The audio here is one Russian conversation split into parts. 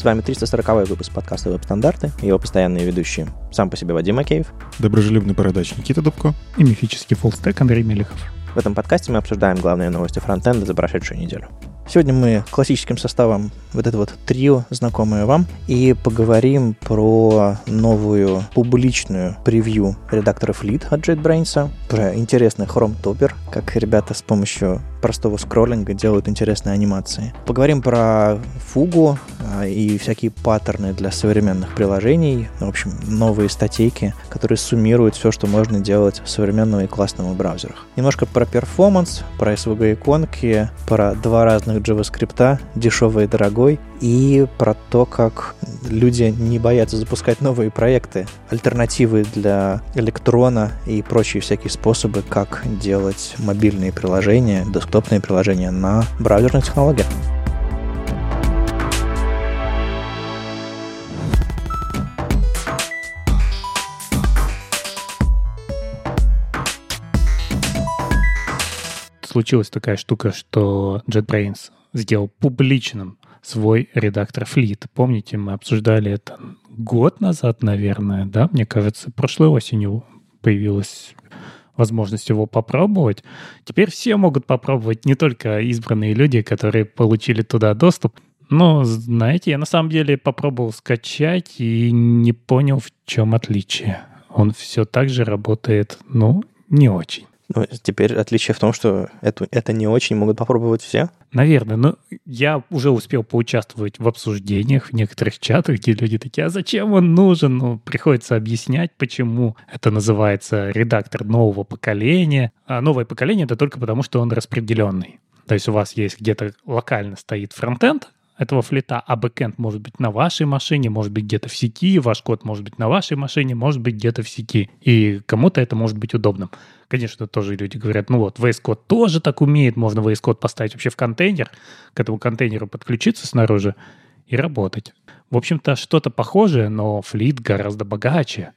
С вами 340 выпуск подкаста «Веб-стандарты» и его постоянные ведущие. Сам по себе Вадим Акеев. Доброжелюбный бородач Никита Дубко. И мифический фуллстек Андрей Мелехов. В этом подкасте мы обсуждаем главные новости фронтенда за прошедшую неделю. Сегодня мы классическим составом вот это вот трио, знакомое вам, и поговорим про новую публичную превью редактора Fleet от JetBrains, про интересный Chrome Topper, как ребята с помощью простого скроллинга делают интересные анимации. Поговорим про фугу а, и всякие паттерны для современных приложений. В общем, новые статейки, которые суммируют все, что можно делать в современном и классном браузерах. Немножко про перформанс, про SVG иконки, про два разных JavaScript, дешевый и дорогой, и про то, как люди не боятся запускать новые проекты, альтернативы для электрона и прочие всякие способы, как делать мобильные приложения, десктопные приложения на браузерных технологиях. Случилась такая штука, что JetBrains сделал публичным свой редактор Fleet. Помните, мы обсуждали это год назад, наверное, да? Мне кажется, прошлой осенью появилась возможность его попробовать. Теперь все могут попробовать, не только избранные люди, которые получили туда доступ. Но, знаете, я на самом деле попробовал скачать и не понял, в чем отличие. Он все так же работает, ну, не очень. Ну, теперь отличие в том, что это, это не очень могут попробовать все. Наверное, но я уже успел поучаствовать в обсуждениях в некоторых чатах, где люди такие, а зачем он нужен? Ну, приходится объяснять, почему это называется редактор нового поколения. А новое поколение — это только потому, что он распределенный. То есть у вас есть где-то локально стоит фронтенд, этого флита, а бэкэнд может быть на вашей машине, может быть где-то в сети, ваш код может быть на вашей машине, может быть где-то в сети. И кому-то это может быть удобным. Конечно, тоже люди говорят, ну вот, VS Code тоже так умеет, можно VS Code поставить вообще в контейнер, к этому контейнеру подключиться снаружи и работать. В общем-то, что-то похожее, но флит гораздо богаче,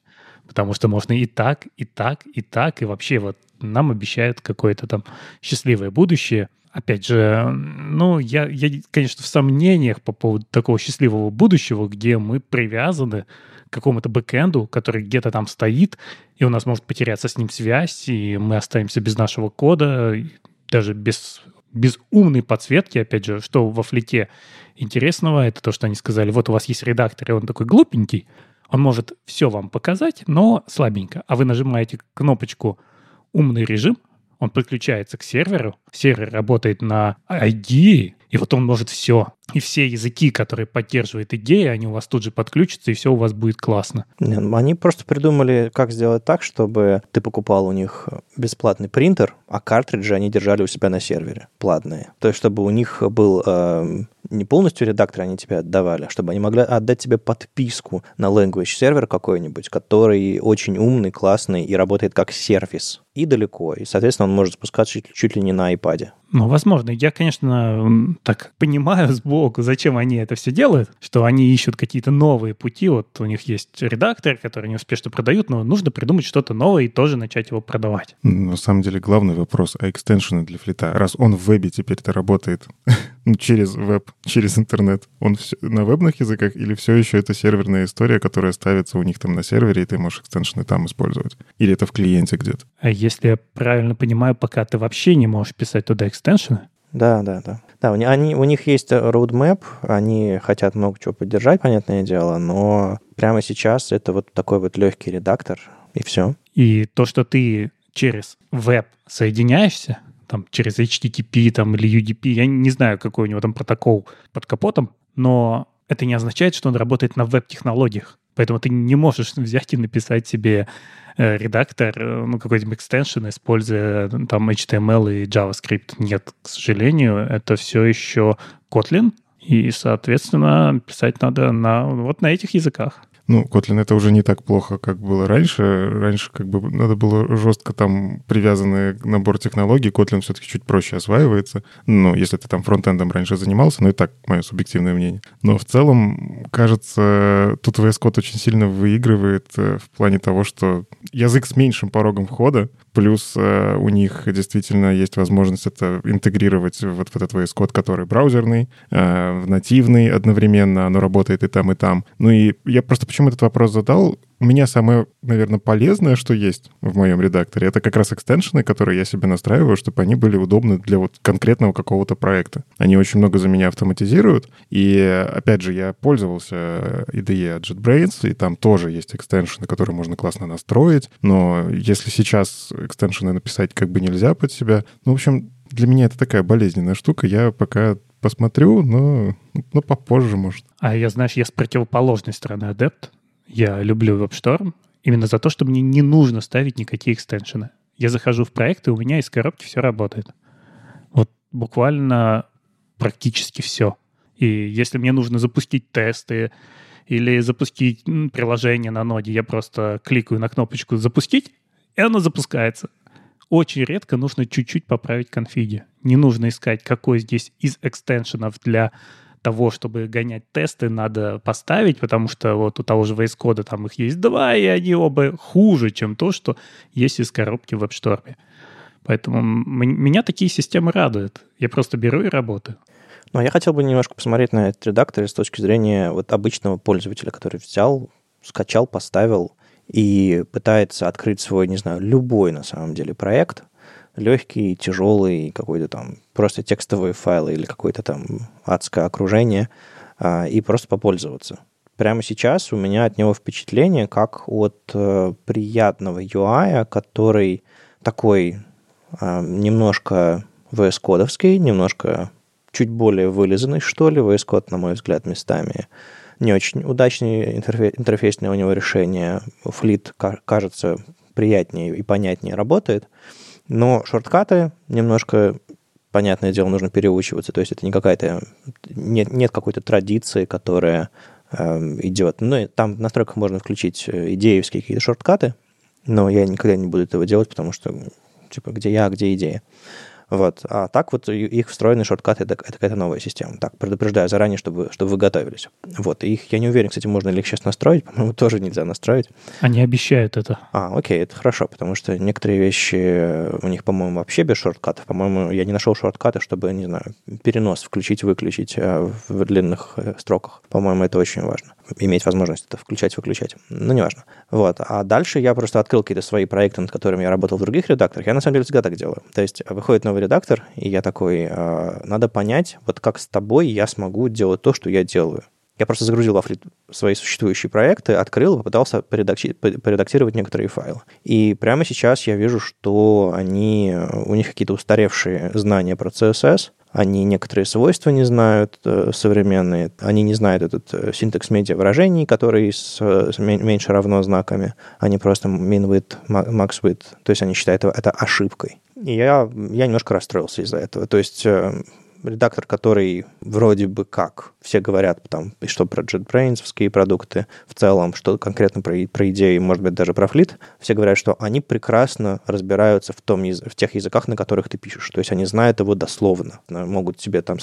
потому что можно и так, и так, и так, и вообще вот нам обещают какое-то там счастливое будущее – опять же, ну, я, я, конечно, в сомнениях по поводу такого счастливого будущего, где мы привязаны к какому-то бэкэнду, который где-то там стоит, и у нас может потеряться с ним связь, и мы останемся без нашего кода, даже без, без умной подсветки, опять же, что во флите интересного, это то, что они сказали, вот у вас есть редактор, и он такой глупенький, он может все вам показать, но слабенько. А вы нажимаете кнопочку «Умный режим», он подключается к серверу, сервер работает на ID, и вот он может все. И все языки, которые поддерживают идеи, они у вас тут же подключатся, и все у вас будет классно. Ну, они просто придумали, как сделать так, чтобы ты покупал у них бесплатный принтер, а картриджи они держали у себя на сервере, платные. То есть, чтобы у них был э, не полностью редактор они тебе отдавали, а чтобы они могли отдать тебе подписку на language сервер какой-нибудь, который очень умный, классный и работает как сервис и далеко. И, соответственно, он может спускаться чуть, чуть ли не на iPad. Ну, возможно. Я, конечно, так понимаю сбоку, зачем они это все делают, что они ищут какие-то новые пути. Вот у них есть редактор, который они успешно продают, но нужно придумать что-то новое и тоже начать его продавать. На самом деле главный вопрос, а экстеншены для флита? Раз он в вебе теперь-то работает ну, через веб, через интернет, он все, на вебных языках или все еще это серверная история, которая ставится у них там на сервере, и ты можешь экстеншены там использовать? Или это в клиенте где-то? А если я правильно понимаю, пока ты вообще не можешь писать туда экстеншены? Да, да, да. Да, у они, у них есть roadmap, они хотят много чего поддержать, понятное дело, но прямо сейчас это вот такой вот легкий редактор, и все. И то, что ты через веб соединяешься, там, через HTTP там, или UDP, я не знаю, какой у него там протокол под капотом, но это не означает, что он работает на веб-технологиях. Поэтому ты не можешь взять и написать себе э, редактор, э, ну, какой-нибудь экстеншн, используя э, там HTML и JavaScript. Нет, к сожалению, это все еще Kotlin, и, соответственно, писать надо на, вот на этих языках. Ну, Kotlin это уже не так плохо, как было раньше. Раньше как бы надо было жестко там привязанный набор технологий. Kotlin все-таки чуть проще осваивается. Ну, если ты там фронтендом раньше занимался, ну и так, мое субъективное мнение. Но в целом, кажется, тут VS Code очень сильно выигрывает э, в плане того, что язык с меньшим порогом входа, Плюс э, у них действительно есть возможность это интегрировать вот в этот VS Code, который браузерный, э, нативный одновременно, оно работает и там, и там. Ну и я просто почему этот вопрос задал? У меня самое, наверное, полезное, что есть в моем редакторе, это как раз экстеншены, которые я себе настраиваю, чтобы они были удобны для вот конкретного какого-то проекта. Они очень много за меня автоматизируют. И, опять же, я пользовался IDE от JetBrains, и там тоже есть экстеншены, которые можно классно настроить. Но если сейчас экстеншены написать как бы нельзя под себя, ну, в общем, для меня это такая болезненная штука. Я пока посмотрю, но, но попозже, может. А я, знаешь, я с противоположной стороны адепт. Я люблю WebStorm именно за то, что мне не нужно ставить никакие экстеншены. Я захожу в проект, и у меня из коробки все работает. Вот буквально практически все. И если мне нужно запустить тесты или запустить приложение на ноде, я просто кликаю на кнопочку «Запустить», и оно запускается. Очень редко нужно чуть-чуть поправить конфиги. Не нужно искать, какой здесь из экстеншенов для того, чтобы гонять тесты, надо поставить, потому что вот у того же VS Code там их есть два, и они оба хуже, чем то, что есть из коробки в WebStorm. Поэтому меня такие системы радуют. Я просто беру и работаю. Ну, а я хотел бы немножко посмотреть на этот редактор с точки зрения вот обычного пользователя, который взял, скачал, поставил и пытается открыть свой, не знаю, любой на самом деле проект, легкий, тяжелый, какой-то там просто текстовые файлы или какое-то там адское окружение, а, и просто попользоваться. Прямо сейчас у меня от него впечатление как от э, приятного UI, который такой э, немножко VS-кодовский, немножко чуть более вылизанный, что ли. VS Code, на мой взгляд, местами не очень удачные интерфейс, интерфейсное у него решение. Флит, кажется, приятнее и понятнее работает. Но шорткаты немножко, понятное дело, нужно переучиваться. То есть это не какая-то... Нет, нет какой-то традиции, которая э, идет. Ну, там в настройках можно включить э, идеевские какие-то шорткаты, но я никогда не буду этого делать, потому что, типа, где я, где идея. Вот. А так вот их встроенный шорткат это, это какая-то новая система. Так, предупреждаю заранее, чтобы, чтобы вы готовились. Вот. И их, я не уверен, кстати, можно ли их сейчас настроить. По-моему, тоже нельзя настроить. Они обещают это. А, окей, это хорошо, потому что некоторые вещи у них, по-моему, вообще без шорткатов. По-моему, я не нашел шорткаты, чтобы, не знаю, перенос включить-выключить э, в длинных э, строках. По-моему, это очень важно. Иметь возможность это включать-выключать. Ну, неважно. Вот. А дальше я просто открыл какие-то свои проекты, над которыми я работал в других редакторах. Я, на самом деле, всегда так делаю. То есть выходит новый редактор, и я такой, э, надо понять, вот как с тобой я смогу делать то, что я делаю. Я просто загрузил в свои существующие проекты, открыл попытался поредактировать некоторые файлы. И прямо сейчас я вижу, что они, у них какие-то устаревшие знания про CSS, они некоторые свойства не знают э, современные, они не знают этот э, синтекс медиа выражений, который с, с меньше равно знаками, они просто min width, max width, то есть они считают это ошибкой. И я, я немножко расстроился из-за этого. То есть э, редактор, который вроде бы как все говорят там, что про JetBrains продукты в целом, что конкретно про, про идеи, может быть, даже про флит, все говорят, что они прекрасно разбираются в, том, в тех языках, на которых ты пишешь. То есть они знают его дословно. Могут тебе там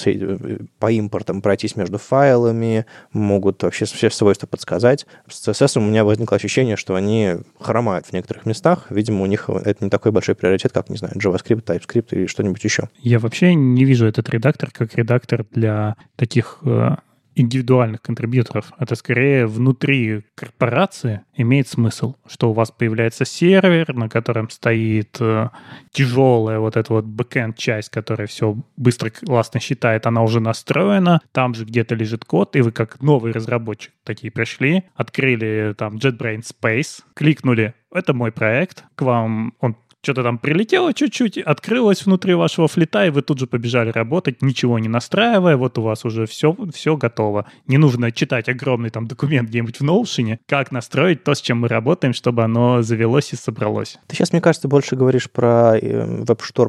по импортам пройтись между файлами, могут вообще все свойства подсказать. С CSS у меня возникло ощущение, что они хромают в некоторых местах. Видимо, у них это не такой большой приоритет, как, не знаю, JavaScript, TypeScript или что-нибудь еще. Я вообще не вижу этот редактор редактор как редактор для таких э, индивидуальных контрибьюторов. Это скорее внутри корпорации имеет смысл, что у вас появляется сервер, на котором стоит э, тяжелая вот эта вот бэкенд часть, которая все быстро, классно считает, она уже настроена, там же где-то лежит код, и вы как новый разработчик такие пришли, открыли там JetBrains Space, кликнули это мой проект, к вам он что-то там прилетело чуть-чуть, открылось внутри вашего флита, и вы тут же побежали работать, ничего не настраивая, вот у вас уже все, все готово. Не нужно читать огромный там документ где-нибудь в Notion, как настроить то, с чем мы работаем, чтобы оно завелось и собралось. Ты сейчас, мне кажется, больше говоришь про э,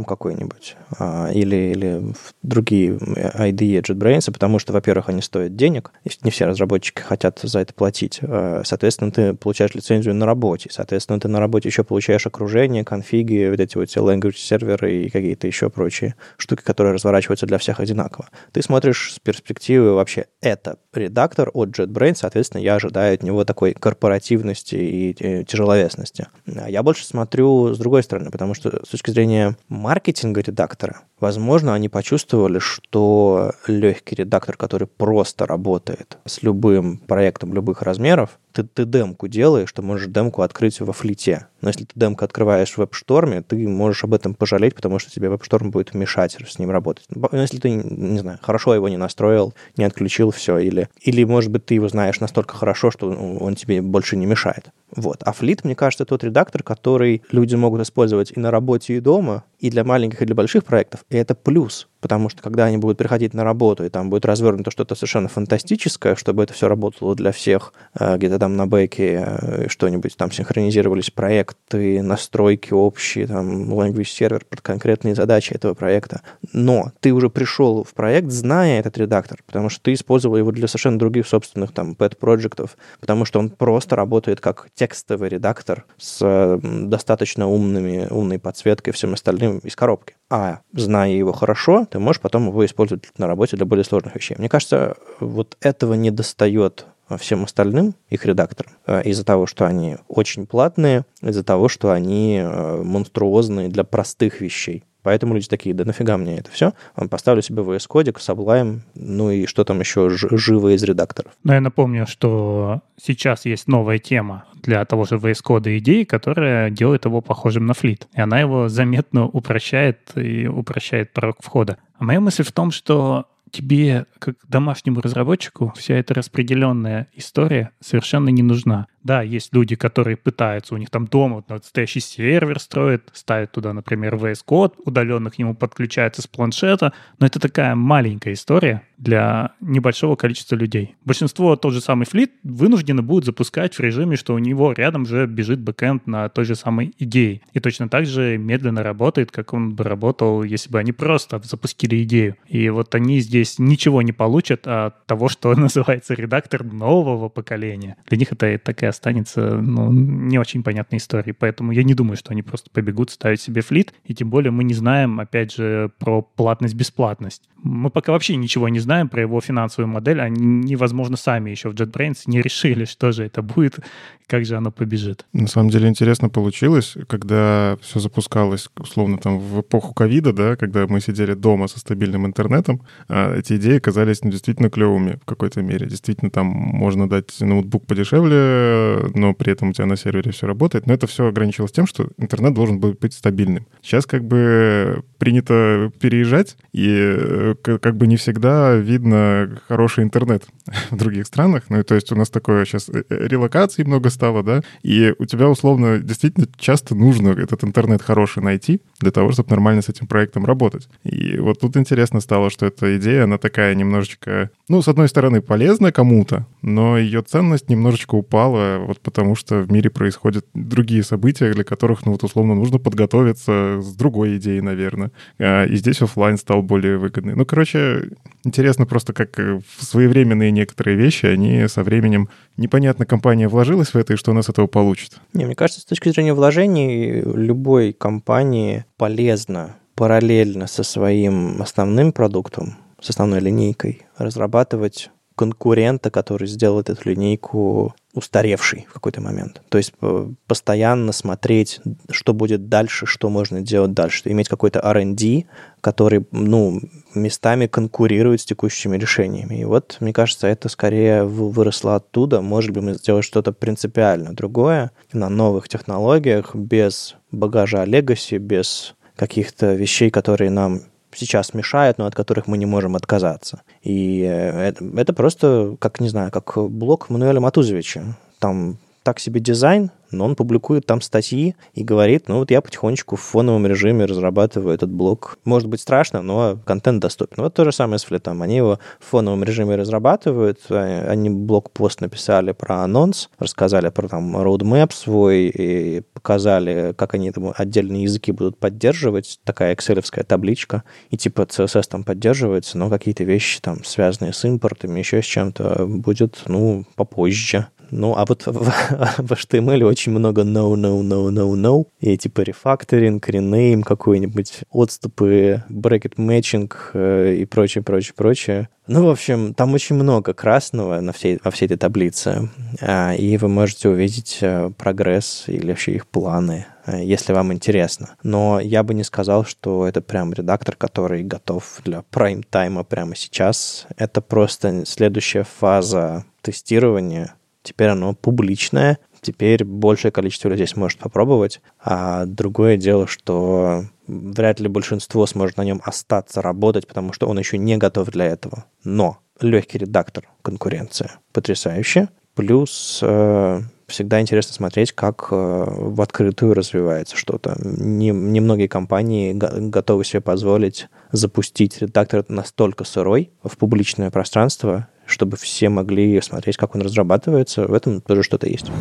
какой-нибудь а, или, или другие IDE JetBrains, потому что, во-первых, они стоят денег, не все разработчики хотят за это платить. А, соответственно, ты получаешь лицензию на работе, соответственно, ты на работе еще получаешь окружение, конфиг, конфиги, вот эти вот language серверы и какие-то еще прочие штуки, которые разворачиваются для всех одинаково. Ты смотришь с перспективы вообще это редактор от JetBrains, соответственно, я ожидаю от него такой корпоративности и э, тяжеловесности. А я больше смотрю с другой стороны, потому что с точки зрения маркетинга редактора, возможно, они почувствовали, что легкий редактор, который просто работает с любым проектом любых размеров, ты, ты демку делаешь, ты можешь демку открыть во флите. Но если ты демку открываешь в веб-шторме, ты можешь об этом пожалеть, потому что тебе веб-шторм будет мешать с ним работать. Ну, если ты, не знаю, хорошо его не настроил, не отключил все, или, или, может быть, ты его знаешь настолько хорошо, что он тебе больше не мешает. Вот. А Fleet, мне кажется, тот редактор, который люди могут использовать и на работе, и дома, и для маленьких, и для больших проектов. И это плюс, потому что когда они будут приходить на работу, и там будет развернуто что-то совершенно фантастическое, чтобы это все работало для всех, э, где-то там на бэке э, что-нибудь там синхронизировались проекты, настройки общие, там language сервер под конкретные задачи этого проекта. Но ты уже пришел в проект, зная этот редактор, потому что ты использовал его для совершенно других собственных там pet-проектов, потому что он просто работает как текстовый редактор с достаточно умными, умной подсветкой и всем остальным из коробки. А зная его хорошо, ты можешь потом его использовать на работе для более сложных вещей. Мне кажется, вот этого не достает всем остальным их редакторам э, из-за того, что они очень платные, из-за того, что они э, монструозные для простых вещей. Поэтому люди такие, да нафига мне это все? Поставлю себе VS Code, Sublime, ну и что там еще живо из редакторов. Но я напомню, что сейчас есть новая тема для того же VS Code идеи, которая делает его похожим на флит. И она его заметно упрощает и упрощает порог входа. А моя мысль в том, что тебе, как домашнему разработчику, вся эта распределенная история совершенно не нужна. Да, есть люди, которые пытаются, у них там дома вот, настоящий сервер строят, ставят туда, например, VS Code, удаленно к нему подключаются с планшета, но это такая маленькая история для небольшого количества людей. Большинство, тот же самый флит, вынуждены будут запускать в режиме, что у него рядом же бежит бэкэнд на той же самой идее. И точно так же медленно работает, как он бы работал, если бы они просто запустили идею. И вот они здесь ничего не получат от того, что называется редактор нового поколения. Для них это такая останется ну, не очень понятной историей. Поэтому я не думаю, что они просто побегут ставить себе флит. И тем более мы не знаем, опять же, про платность-бесплатность. Мы пока вообще ничего не знаем про его финансовую модель. Они, возможно, сами еще в JetBrains не решили, что же это будет, как же оно побежит. На самом деле интересно получилось, когда все запускалось, условно, там в эпоху ковида, да, когда мы сидели дома со стабильным интернетом, эти идеи казались ну, действительно клевыми в какой-то мере. Действительно, там можно дать ноутбук подешевле, но при этом у тебя на сервере все работает. Но это все ограничилось тем, что интернет должен был быть стабильным. Сейчас как бы принято переезжать, и э, как бы не всегда видно хороший интернет в других странах. Ну, и то есть у нас такое сейчас э, релокации много стало, да, и у тебя условно действительно часто нужно этот интернет хороший найти для того, чтобы нормально с этим проектом работать. И вот тут интересно стало, что эта идея, она такая немножечко, ну, с одной стороны, полезна кому-то, но ее ценность немножечко упала, вот потому что в мире происходят другие события, для которых, ну, вот условно, нужно подготовиться с другой идеей, наверное. А, и здесь офлайн стал более выгодный. Ну, короче, интересно просто, как своевременные некоторые вещи, они со временем непонятно, компания вложилась в это и что она с этого получит. Не, мне кажется, с точки зрения вложений любой компании полезно параллельно со своим основным продуктом, с основной линейкой, разрабатывать конкурента, который сделает эту линейку устаревшей в какой-то момент. То есть э, постоянно смотреть, что будет дальше, что можно делать дальше. Иметь какой-то R&D, который, ну, местами конкурирует с текущими решениями. И вот, мне кажется, это скорее выросло оттуда. Может быть, мы сделаем что-то принципиально другое на новых технологиях, без багажа Legacy, без каких-то вещей, которые нам сейчас мешают, но от которых мы не можем отказаться. И э, это, это просто, как, не знаю, как блок Мануэля Матузовича. Там так себе дизайн, но он публикует там статьи и говорит, ну вот я потихонечку в фоновом режиме разрабатываю этот блок. Может быть страшно, но контент доступен. Вот то же самое с флетом. Они его в фоновом режиме разрабатывают, а, они блок-пост написали про анонс, рассказали про там roadmap свой и показали, как они там отдельные языки будут поддерживать, такая экселевская табличка, и типа CSS там поддерживается, но какие-то вещи там связанные с импортами, еще с чем-то будет, ну, попозже Ну, а вот в, в HTML очень много no, no, no, no, no. И типа рефакторинг, ренейм какой-нибудь, отступы, брекет матчинг э, и прочее, прочее, прочее. Ну, в общем, там очень много красного на всей, во всей этой таблице, а, и вы можете увидеть э, прогресс или вообще их планы, э, если вам интересно. Но я бы не сказал, что это прям редактор, который готов для прайм-тайма прямо сейчас. Это просто следующая фаза тестирования. Теперь оно публичное, теперь большее количество людей сможет попробовать. А другое дело, что вряд ли большинство сможет на нем остаться работать, потому что он еще не готов для этого. Но легкий редактор, конкуренция, потрясающе. Плюс э, всегда интересно смотреть, как э, в открытую развивается что-то. Не, немногие компании готовы себе позволить запустить редактор настолько сырой в публичное пространство, чтобы все могли смотреть, как он разрабатывается. В этом тоже что-то есть.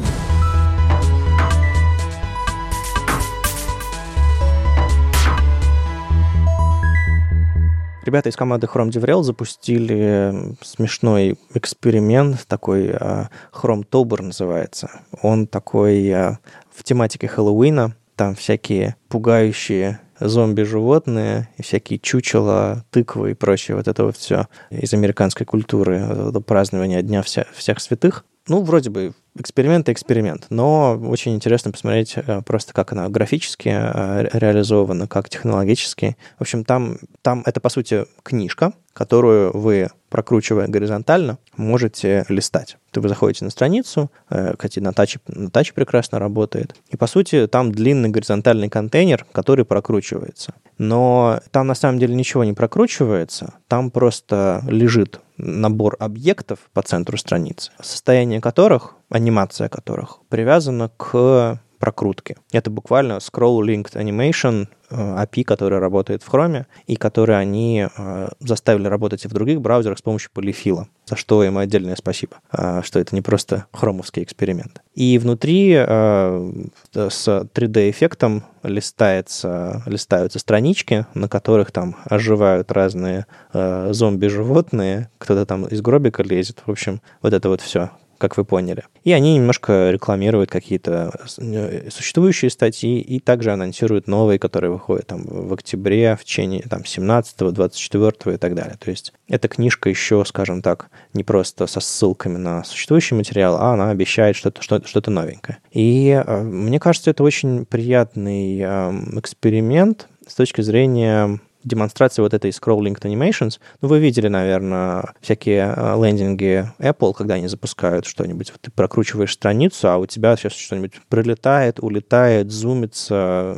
Ребята из команды Chrome DevRel запустили смешной эксперимент, такой uh, Chrome Tober называется. Он такой uh, в тематике Хэллоуина. Там всякие пугающие зомби-животные, и всякие чучела, тыквы и прочее, вот это вот все из американской культуры, вот это празднование Дня вся, всех святых. Ну, вроде бы эксперимент и эксперимент, но очень интересно посмотреть э, просто, как она графически э, реализована, как технологически. В общем, там, там это, по сути, книжка, которую вы, прокручивая горизонтально, можете листать. Вы заходите на страницу, э, кстати, на таче, на таче прекрасно работает, и, по сути, там длинный горизонтальный контейнер, который прокручивается. Но там, на самом деле, ничего не прокручивается, там просто лежит набор объектов по центру страницы, состояние которых анимация которых привязана к прокрутке. Это буквально Scroll Linked Animation э, API, который работает в Chrome, и который они э, заставили работать и в других браузерах с помощью полифила, за что им отдельное спасибо, э, что это не просто хромовский эксперимент. И внутри с 3D-эффектом листается, листаются странички, на которых там оживают разные зомби-животные, кто-то там из гробика лезет, в общем, вот это вот все как вы поняли. И они немножко рекламируют какие-то э, существующие статьи и также анонсируют новые, которые выходят там в октябре, в течение там 17 24 и так далее. То есть эта книжка еще, скажем так, не просто со ссылками на существующий материал, а она обещает что-то что, что новенькое. И э, мне кажется, это очень приятный э, эксперимент с точки зрения демонстрации вот этой Scroll Linked Animations. Ну, вы видели, наверное, всякие э, лендинги Apple, когда они запускают что-нибудь. Вот ты прокручиваешь страницу, а у тебя сейчас что-нибудь прилетает, улетает, зумится,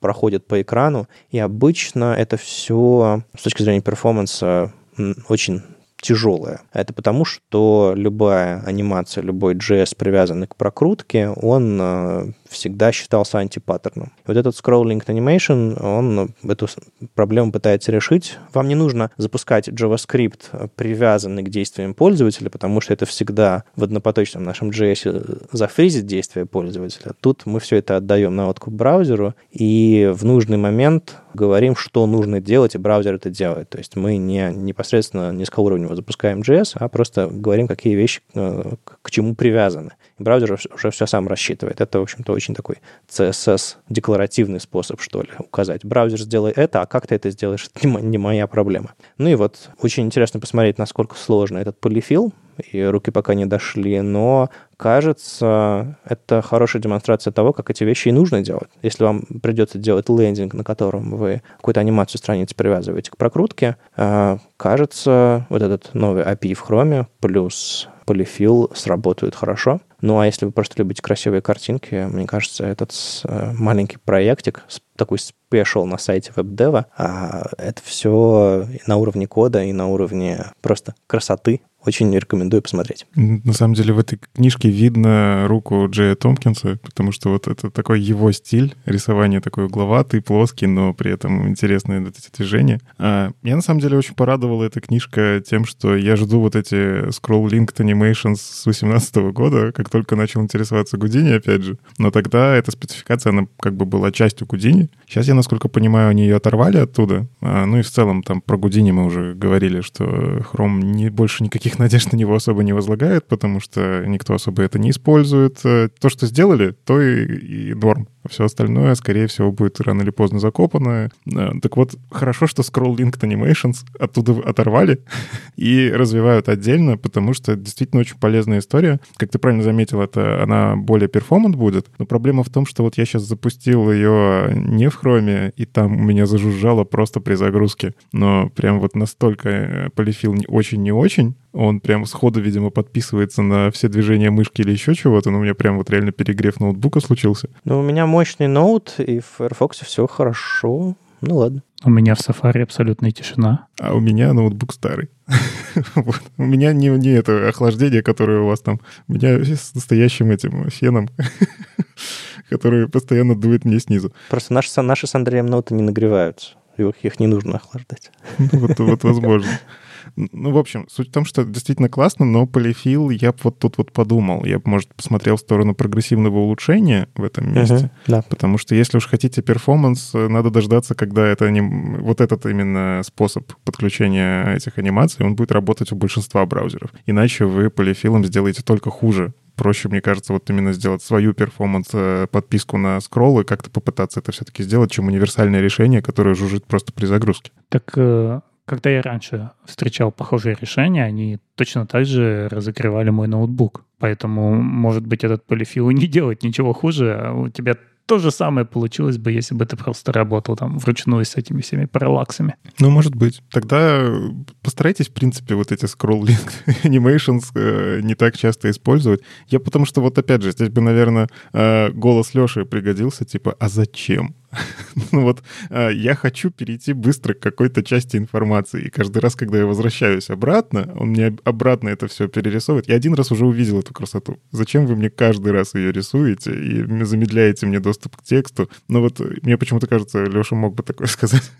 проходит по экрану. И обычно это все с точки зрения перформанса очень тяжелая. Это потому, что любая анимация, любой JS, привязанный к прокрутке, он э, всегда считался антипаттерном. Вот этот scrolling animation, он эту проблему пытается решить. Вам не нужно запускать JavaScript, привязанный к действиям пользователя, потому что это всегда в однопоточном нашем JS зафризит действия пользователя. Тут мы все это отдаем на откуп браузеру, и в нужный момент говорим, что нужно делать, и браузер это делает. То есть мы не непосредственно низкоуровнево запускаем JS, а просто говорим, какие вещи э, к чему привязаны. И браузер уже все сам рассчитывает. Это, в общем-то, очень такой CSS-декларативный способ, что ли, указать. Браузер сделай это, а как ты это сделаешь, это не моя проблема. Ну и вот очень интересно посмотреть, насколько сложно этот полифил, и руки пока не дошли, но кажется, это хорошая демонстрация того, как эти вещи и нужно делать. Если вам придется делать лендинг, на котором вы какую-то анимацию страницы привязываете к прокрутке, э, кажется, вот этот новый API в Chrome плюс полифил сработают хорошо. Ну, а если вы просто любите красивые картинки, мне кажется, этот э, маленький проектик, такой спешл на сайте веб-дева, а это все на уровне кода и на уровне просто красоты очень рекомендую посмотреть. На самом деле в этой книжке видно руку Джея Томпкинса, потому что вот это такой его стиль, рисование такой угловатый, плоский, но при этом интересные вот эти движения. А, меня на самом деле очень порадовала эта книжка тем, что я жду вот эти Scroll Linked Animations с 18 года, как только начал интересоваться Гудини, опять же. Но тогда эта спецификация, она как бы была частью Гудини. Сейчас я, насколько понимаю, они ее оторвали оттуда. А, ну и в целом там про Гудини мы уже говорили, что Chrome не, больше никаких никаких надежд на него особо не возлагают, потому что никто особо это не использует. Э, то, что сделали, то и, и норм. А все остальное, скорее всего, будет рано или поздно закопано. Э, так вот, хорошо, что Scroll Linked Animations оттуда оторвали и развивают отдельно, потому что действительно очень полезная история. Как ты правильно заметил, это она более перформант будет. Но проблема в том, что вот я сейчас запустил ее не в хроме, и там у меня зажужжало просто при загрузке. Но прям вот настолько э, полифил очень не очень, он прям сходу, видимо, подписывается на все движения мышки или еще чего-то, но у меня прям вот реально перегрев ноутбука случился. Ну, у меня мощный ноут, и в Firefox все хорошо. Ну ладно. У меня в Safari абсолютная тишина. А у меня ноутбук старый. вот. У меня не, не это охлаждение, которое у вас там. У меня с настоящим этим феном, который постоянно дует мне снизу. Просто наши, наши с Андреем ноуты не нагреваются. Их, их не нужно охлаждать. ну, вот, вот возможно. Ну, в общем, суть в том, что действительно классно, но полифил я бы вот тут вот подумал. Я бы, может, посмотрел в сторону прогрессивного улучшения в этом месте. Uh-huh, да. Потому что если уж хотите перформанс, надо дождаться, когда это не... вот этот именно способ подключения этих анимаций, он будет работать у большинства браузеров. Иначе вы полифилом сделаете только хуже проще, мне кажется, вот именно сделать свою перформанс, э, подписку на скролл и как-то попытаться это все-таки сделать, чем универсальное решение, которое жужжит просто при загрузке. Так э, когда я раньше встречал похожие решения, они точно так же разогревали мой ноутбук. Поэтому, может быть, этот полифил не делает ничего хуже, а у тебя то же самое получилось бы, если бы ты просто работал там вручную с этими всеми параллаксами. Ну, может быть. Тогда постарайтесь, в принципе, вот эти scroll-link animations э, не так часто использовать. Я потому что вот опять же, здесь бы, наверное, э, голос Леши пригодился, типа, а зачем? ну вот а, я хочу перейти быстро к какой-то части информации. И каждый раз, когда я возвращаюсь обратно, он мне обратно это все перерисовывает. Я один раз уже увидел эту красоту. Зачем вы мне каждый раз ее рисуете и замедляете мне доступ к тексту? Ну вот мне почему-то кажется, Леша мог бы такое сказать.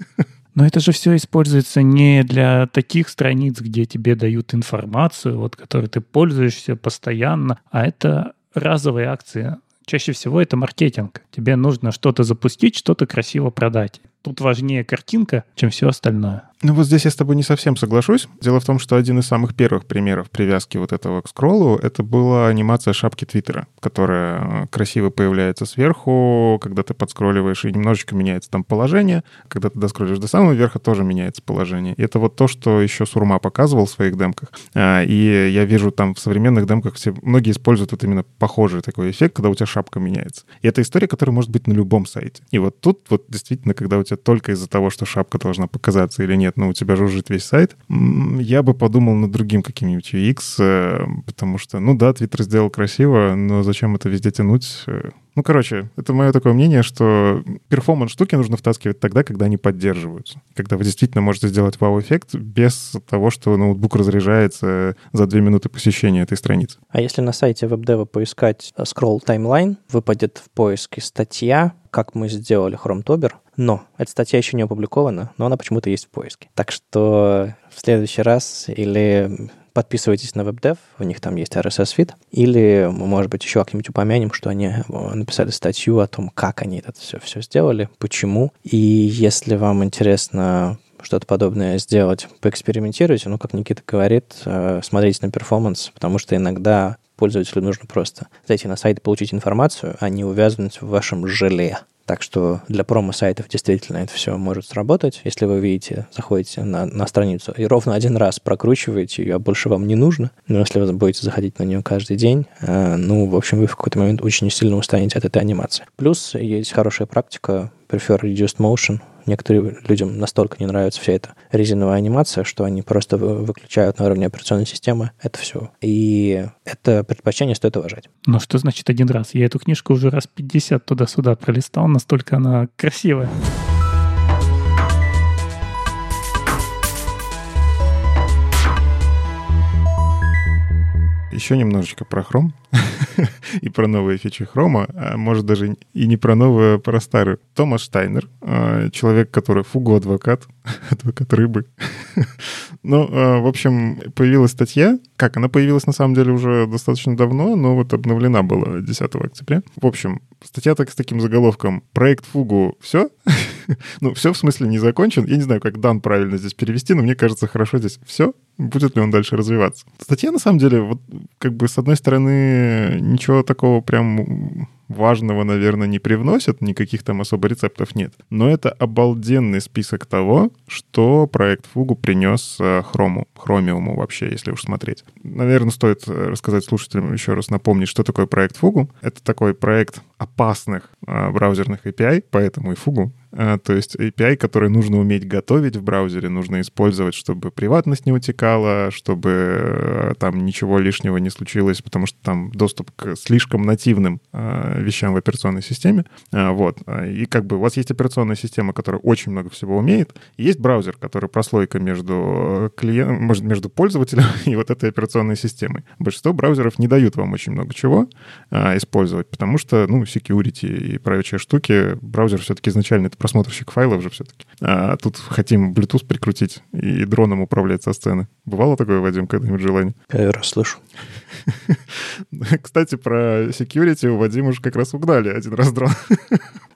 Но это же все используется не для таких страниц, где тебе дают информацию, вот, которой ты пользуешься постоянно, а это разовые акции Чаще всего это маркетинг. Тебе нужно что-то запустить, что-то красиво продать. Тут важнее картинка, чем все остальное. Ну вот здесь я с тобой не совсем соглашусь. Дело в том, что один из самых первых примеров привязки вот этого к скроллу, это была анимация шапки Твиттера, которая красиво появляется сверху, когда ты подскролливаешь, и немножечко меняется там положение. Когда ты доскроллишь до самого верха, тоже меняется положение. И это вот то, что еще Сурма показывал в своих демках. А, и я вижу там в современных демках все, многие используют вот именно похожий такой эффект, когда у тебя шапка меняется. И это история, которая может быть на любом сайте. И вот тут вот действительно, когда у тебя только из-за того, что шапка должна показаться или нет, но у тебя жужжит весь сайт, я бы подумал над другим каким-нибудь UX, э, потому что, ну да, Twitter сделал красиво, но зачем это везде тянуть? Э, ну, короче, это мое такое мнение, что перформанс штуки нужно втаскивать тогда, когда они поддерживаются. Когда вы действительно можете сделать вау-эффект без того, что ноутбук разряжается за две минуты посещения этой страницы. А если на сайте WebDev поискать scroll timeline, выпадет в поиске статья, как мы сделали Chrome но эта статья еще не опубликована, но она почему-то есть в поиске. Так что в следующий раз или подписывайтесь на WebDev, у них там есть RSS-фид, или, может быть, еще как-нибудь упомянем, что они написали статью о том, как они это все, все сделали, почему. И если вам интересно что-то подобное сделать, поэкспериментируйте. Ну, как Никита говорит, э, смотрите на перформанс, потому что иногда пользователю нужно просто зайти на сайт и получить информацию, а не увязнуть в вашем желе. Так что для промо-сайтов действительно это все может сработать. Если вы видите, заходите на, на страницу и ровно один раз прокручиваете ее, а больше вам не нужно. Но если вы будете заходить на нее каждый день, э, ну, в общем, вы в какой-то момент очень сильно устанете от этой анимации. Плюс есть хорошая практика Prefer Reduced Motion — некоторым людям настолько не нравится вся эта резиновая анимация, что они просто выключают на уровне операционной системы это все. И это предпочтение стоит уважать. Ну что значит один раз? Я эту книжку уже раз 50 туда-сюда пролистал, настолько она красивая. Еще немножечко про Chrome и про новые фичи Хрома, а может даже и не про новые, а про старые. Томас Штайнер, а, человек, который фугу-адвокат, адвокат рыбы. ну, а, в общем, появилась статья. Как? Она появилась, на самом деле, уже достаточно давно, но вот обновлена была 10 октября. В общем, статья так с таким заголовком «Проект Фугу все?» Ну, все в смысле не закончен. Я не знаю, как дан правильно здесь перевести, но мне кажется, хорошо здесь все. Будет ли он дальше развиваться? Статья, на самом деле, вот как бы с одной стороны, ничего такого прям важного, наверное, не привносят, никаких там особо рецептов нет. Но это обалденный список того, что проект Фугу принес Хрому, Хромиуму вообще, если уж смотреть. Наверное, стоит рассказать слушателям еще раз напомнить, что такое проект Фугу. Это такой проект опасных а, браузерных API, поэтому и Фугу то есть API, который нужно уметь готовить в браузере, нужно использовать, чтобы приватность не утекала, чтобы э, там ничего лишнего не случилось, потому что там доступ к слишком нативным э, вещам в операционной системе. А, вот. И как бы у вас есть операционная система, которая очень много всего умеет, есть браузер, который прослойка между клиентом, может, между пользователем и вот этой операционной системой. Большинство браузеров не дают вам очень много чего а, использовать, потому что, ну, security и прочие штуки, браузер все-таки изначально это просмотрщик файлов же все-таки. А тут хотим Bluetooth прикрутить и дроном управлять со сцены. Бывало такое, Вадим, когда-нибудь желание? Первый раз слышу. Кстати, про security у Вадима уже как раз угнали один раз дрон.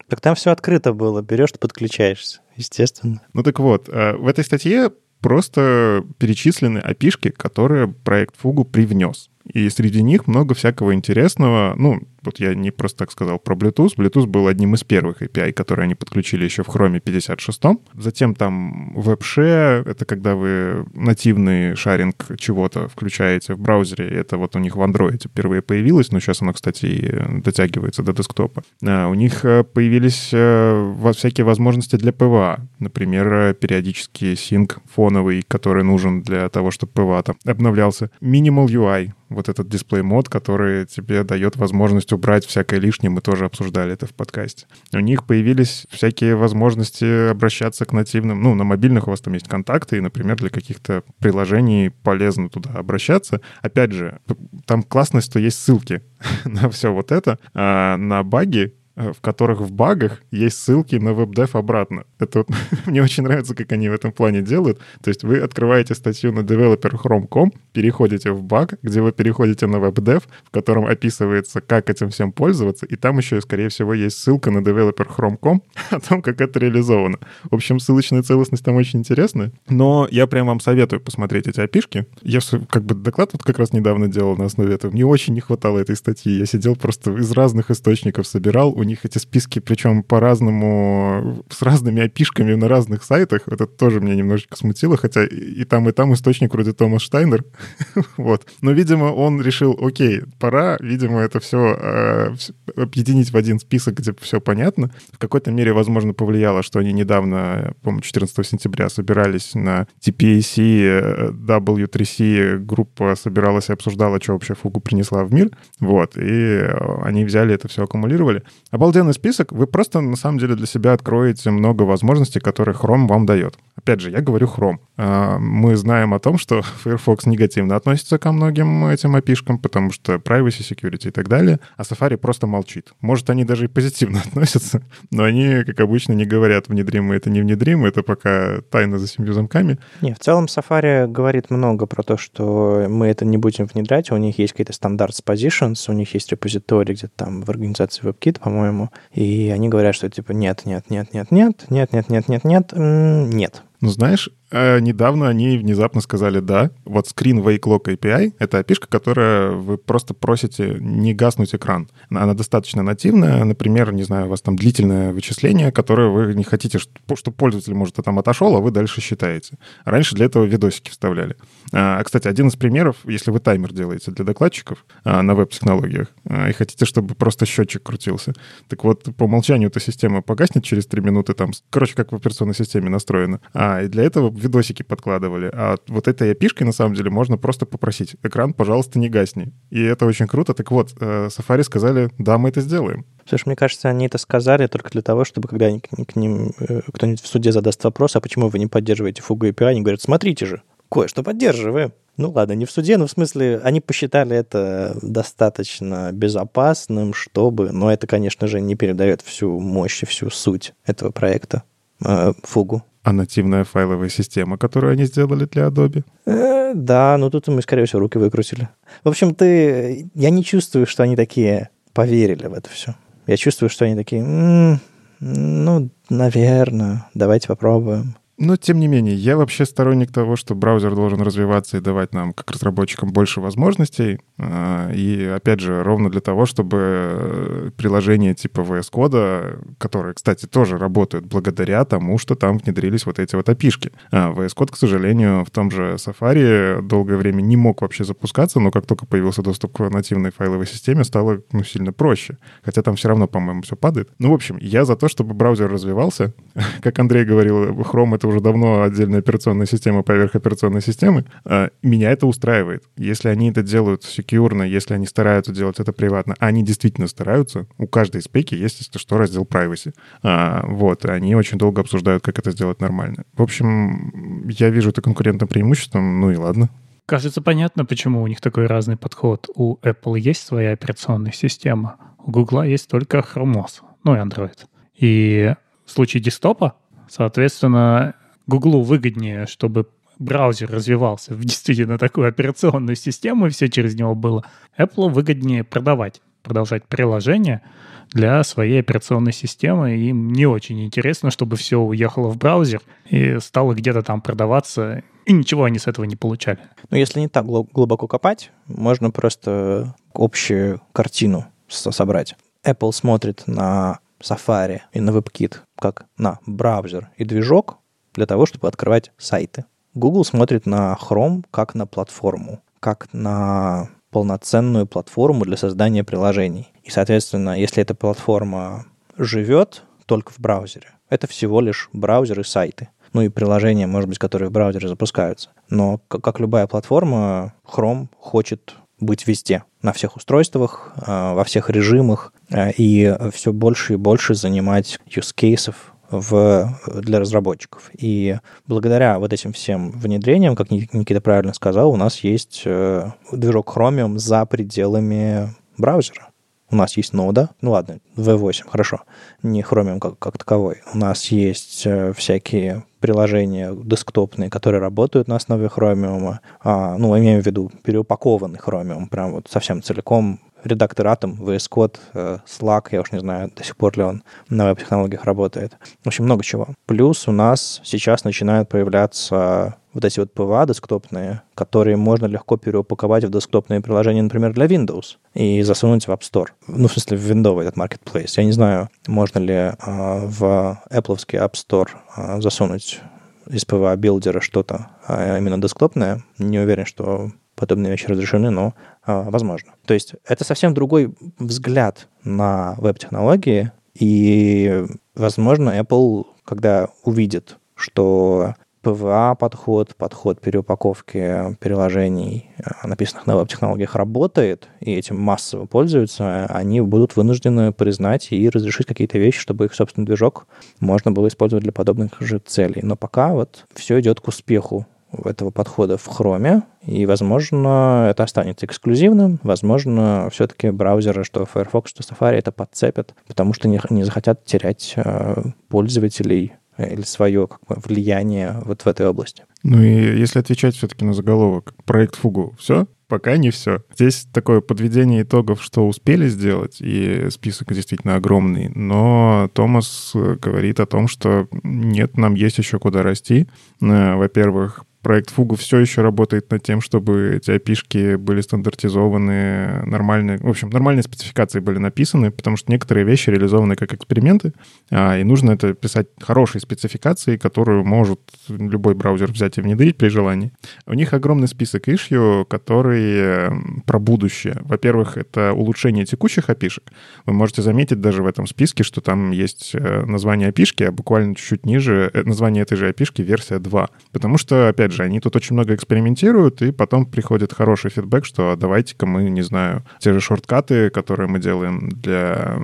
Так там все открыто было. Берешь, ты подключаешься, естественно. Ну так вот, а, в этой статье просто перечислены опишки, которые проект Fugu привнес. И среди них много всякого интересного. Ну, вот я не просто так сказал про Bluetooth. Bluetooth был одним из первых API, которые они подключили еще в Chrome 56. Затем там WebShare — это когда вы нативный шаринг чего-то включаете в браузере. Это вот у них в Android впервые появилось, но сейчас оно, кстати, дотягивается до десктопа. А у них э, появились э, всякие возможности для PWA. Например, периодический синк фоновый, который нужен для того, чтобы PWA там обновлялся. Minimal UI вот этот дисплей мод, который тебе дает возможность убрать всякое лишнее, мы тоже обсуждали это в подкасте. У них появились всякие возможности обращаться к нативным, ну, на мобильных у вас там есть контакты, и, например, для каких-то приложений полезно туда обращаться. Опять же, там классно, что есть ссылки на все вот это, а на баги, в которых в багах есть ссылки на WebDev обратно. Это вот, мне очень нравится, как они в этом плане делают. То есть вы открываете статью на developer.chrome.com, переходите в баг, где вы переходите на WebDev, в котором описывается, как этим всем пользоваться, и там еще, скорее всего, есть ссылка на developer.chrome.com о том, как это реализовано. В общем, ссылочная целостность там очень интересная. Но я прям вам советую посмотреть эти опишки. Я как бы доклад вот как раз недавно делал на основе этого. Мне очень не хватало этой статьи. Я сидел просто из разных источников собирал. У них эти списки, причем по-разному, с разными опишками на разных сайтах. Это тоже меня немножечко смутило, хотя и там, и там источник вроде Томас Штайнер. вот. Но, видимо, он решил, окей, пора, видимо, это все э, объединить в один список, где все понятно. В какой-то мере, возможно, повлияло, что они недавно, по-моему, 14 сентября собирались на TPAC, W3C, группа собиралась и обсуждала, что вообще Фугу принесла в мир. Вот. И они взяли это все, аккумулировали. Обалденный список. Вы просто, на самом деле, для себя откроете много возможностей, которые Chrome вам дает. Опять же, я говорю Chrome. А, мы знаем о том, что Firefox негативно относится ко многим этим опишкам, потому что privacy, security и так далее, а Safari просто молчит. Может, они даже и позитивно относятся, но они, как обычно, не говорят, внедрим мы это, не внедрим, это пока тайна за семью замками. Не, в целом Safari говорит много про то, что мы это не будем внедрять, у них есть какие-то стандарт positions, у них есть репозиторий где-то там в организации WebKit, по-моему. И они говорят, что типа нет, нет, нет, нет, нет, нет, нет, нет, нет, нет, нет. Ну, знаешь, э, недавно они внезапно сказали «да». Вот Screen Wake Lock API — это API, которая вы просто просите не гаснуть экран. Она достаточно нативная. Например, не знаю, у вас там длительное вычисление, которое вы не хотите, чтобы пользователь, может, там отошел, а вы дальше считаете. Раньше для этого видосики вставляли. А, кстати, один из примеров, если вы таймер делаете для докладчиков а, на веб-технологиях а, и хотите, чтобы просто счетчик крутился, так вот, по умолчанию эта система погаснет через 3 минуты, там, короче, как в операционной системе настроено. А а, и для этого видосики подкладывали. А вот этой опишкой, на самом деле, можно просто попросить. Экран, пожалуйста, не гасни. И это очень круто. Так вот, э, Safari сказали, да, мы это сделаем. Слушай, мне кажется, они это сказали только для того, чтобы когда они к ним э, кто-нибудь в суде задаст вопрос, а почему вы не поддерживаете фугу API, они говорят, смотрите же, кое-что поддерживаем. Ну ладно, не в суде, но в смысле, они посчитали это достаточно безопасным, чтобы... Но это, конечно же, не передает всю мощь и всю суть этого проекта, э, фугу а нативная файловая система, которую они сделали для Adobe? Э, да, но тут мы, скорее всего, руки выкрутили. В общем, ты... Я не чувствую, что они такие поверили в это все. Я чувствую, что они такие... М-м, Ну, наверное. Давайте попробуем. Но, тем не менее, я вообще сторонник того, что браузер должен развиваться и давать нам, как разработчикам, больше возможностей. А, и, опять же, ровно для того, чтобы э, приложения типа VS Code, которые, кстати, тоже работают благодаря тому, что там внедрились вот эти вот опишки. А VS Code, к сожалению, в том же Safari долгое время не мог вообще запускаться, но как только появился доступ к нативной файловой системе, стало ну, сильно проще. Хотя там все равно, по-моему, все падает. Ну, в общем, я за то, чтобы браузер развивался. Как Андрей говорил, Chrome — это уже давно отдельная операционная система поверх операционной системы. А, меня это устраивает. Если они это делают секьюрно, если они стараются делать это приватно, а они действительно стараются, у каждой спеки есть, если что, раздел privacy. А, вот, они очень долго обсуждают, как это сделать нормально. В общем, я вижу это конкурентным преимуществом, ну и ладно. Кажется, понятно, почему у них такой разный подход. У Apple есть своя операционная система, у Google есть только Chrome OS, ну и Android. И в случае десктопа, соответственно, Гуглу выгоднее, чтобы браузер развивался в действительно такую операционную систему, и все через него было. Apple выгоднее продавать, продолжать приложение для своей операционной системы. Им не очень интересно, чтобы все уехало в браузер и стало где-то там продаваться, и ничего они с этого не получали. Ну, если не так глубоко копать, можно просто общую картину собрать. Apple смотрит на Safari и на WebKit как на браузер и движок, для того, чтобы открывать сайты. Google смотрит на Chrome как на платформу, как на полноценную платформу для создания приложений. И, соответственно, если эта платформа живет только в браузере, это всего лишь браузер и сайты. Ну и приложения, может быть, которые в браузере запускаются. Но, как любая платформа, Chrome хочет быть везде, на всех устройствах, а, во всех режимах, а, и все больше и больше занимать cases в, для разработчиков. И благодаря вот этим всем внедрениям, как Никита правильно сказал, у нас есть э, движок Chromium за пределами браузера. У нас есть нода, ну ладно, V8, хорошо, не Chromium как, как таковой. У нас есть э, всякие приложения десктопные, которые работают на основе Chromium. А, ну, имею в виду переупакованный Chromium, прям вот совсем целиком редактор Atom, VS Code, э, Slack, я уж не знаю, до сих пор ли он на веб-технологиях работает. В общем, много чего. Плюс у нас сейчас начинают появляться вот эти вот PWA десктопные, которые можно легко переупаковать в десктопные приложения, например, для Windows, и засунуть в App Store. Ну, в смысле, в Windows этот marketplace. Я не знаю, можно ли э, в Apple App Store э, засунуть из PWA билдера что-то а именно десктопное. Не уверен, что подобные вещи разрешены, но а, возможно. То есть это совсем другой взгляд на веб-технологии, и, возможно, Apple, когда увидит, что PVA-подход, подход переупаковки приложений, а, написанных на веб-технологиях, работает, и этим массово пользуются, они будут вынуждены признать и разрешить какие-то вещи, чтобы их собственный движок можно было использовать для подобных же целей. Но пока вот все идет к успеху этого подхода в Chrome, и, возможно, это останется эксклюзивным, возможно, все-таки браузеры, что Firefox, что Safari, это подцепят, потому что не, не захотят терять э, пользователей или свое как бы, влияние вот в этой области. Ну и если отвечать все-таки на заголовок, проект Фугу, все? Пока не все. Здесь такое подведение итогов, что успели сделать, и список действительно огромный. Но Томас говорит о том, что нет, нам есть еще куда расти. Э, во-первых, проект Fugu все еще работает над тем, чтобы эти опишки были стандартизованы, нормальные, в общем, нормальные спецификации были написаны, потому что некоторые вещи реализованы как эксперименты, а, и нужно это писать хорошие спецификации, которую может любой браузер взять и внедрить при желании. У них огромный список ишью, которые про будущее. Во-первых, это улучшение текущих опишек. Вы можете заметить даже в этом списке, что там есть э, название опишки, а буквально чуть-чуть ниже э, название этой же опишки версия 2. Потому что, опять опять же, они тут очень много экспериментируют, и потом приходит хороший фидбэк, что давайте-ка мы, не знаю, те же шорткаты, которые мы делаем для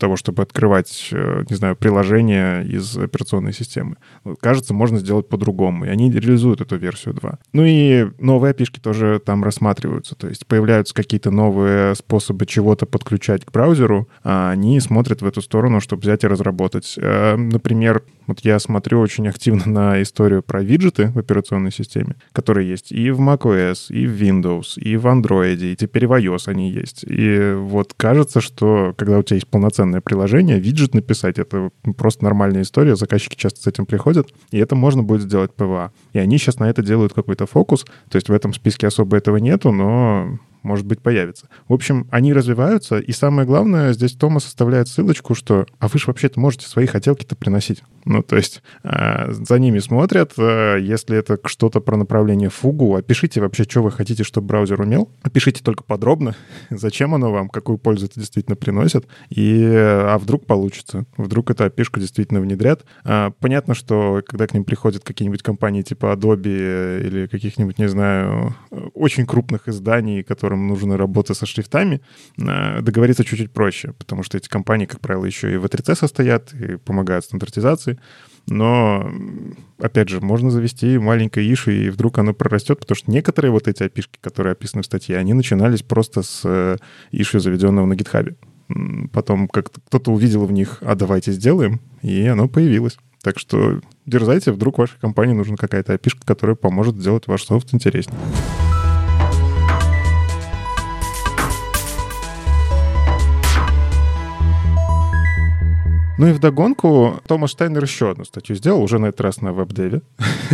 того, чтобы открывать, э, не знаю, приложение из операционной системы. Кажется, можно сделать по-другому. И они реализуют эту версию 2. Ну и новые опишки тоже там рассматриваются. То есть появляются какие-то новые способы чего-то подключать к браузеру, а они смотрят в эту сторону, чтобы взять и разработать. Э, например, вот я смотрю очень активно на историю про виджеты в операционной системе, которые есть и в macOS, и в Windows, и в Android, и теперь в iOS они есть. И вот кажется, что когда у тебя есть полноценный заведенное приложение, виджет написать. Это просто нормальная история, заказчики часто с этим приходят, и это можно будет сделать PWA. И они сейчас на это делают какой-то фокус, то есть в этом списке особо этого нету, но может быть, появится. В общем, они развиваются, и самое главное, здесь Томас оставляет ссылочку, что «а вы же вообще-то можете свои хотелки-то приносить». Ну, то есть э, за ними смотрят, э, если это что-то про направление фугу, опишите вообще, что вы хотите, чтобы браузер умел. Опишите только подробно, зачем оно вам, какую пользу это действительно приносит, и, а вдруг получится, вдруг эта API шка действительно внедрят. А, понятно, что когда к ним приходят какие-нибудь компании типа Adobe или каких-нибудь, не знаю, очень крупных изданий, которым нужны работы со шрифтами, э, договориться чуть-чуть проще, потому что эти компании, как правило, еще и в 3C состоят и помогают стандартизации. Но, опять же, можно завести маленькое ишу, и вдруг оно прорастет, потому что некоторые вот эти опишки, которые описаны в статье, они начинались просто с ишу, э, заведенного на гитхабе. Потом как-то кто-то увидел в них, а давайте сделаем, и оно появилось. Так что дерзайте, вдруг вашей компании нужна какая-то опишка, которая поможет сделать ваш софт интереснее. Ну и вдогонку Томас Штайнер еще одну статью сделал, уже на этот раз на веб-деве.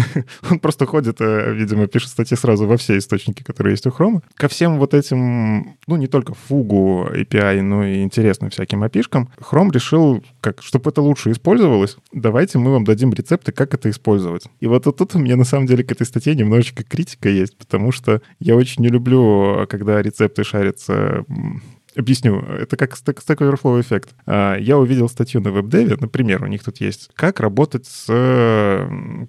Он просто ходит, э, видимо, пишет статьи сразу во все источники, которые есть у Хрома. Ко всем вот этим, ну не только фугу API, но и интересным всяким опишкам, Chrome решил, как, чтобы это лучше использовалось, давайте мы вам дадим рецепты, как это использовать. И вот тут у меня на самом деле к этой статье немножечко критика есть, потому что я очень не люблю, когда рецепты шарятся Объясню. Это как Stack, Overflow эффект. А, я увидел статью на WebDev, например, у них тут есть, как работать с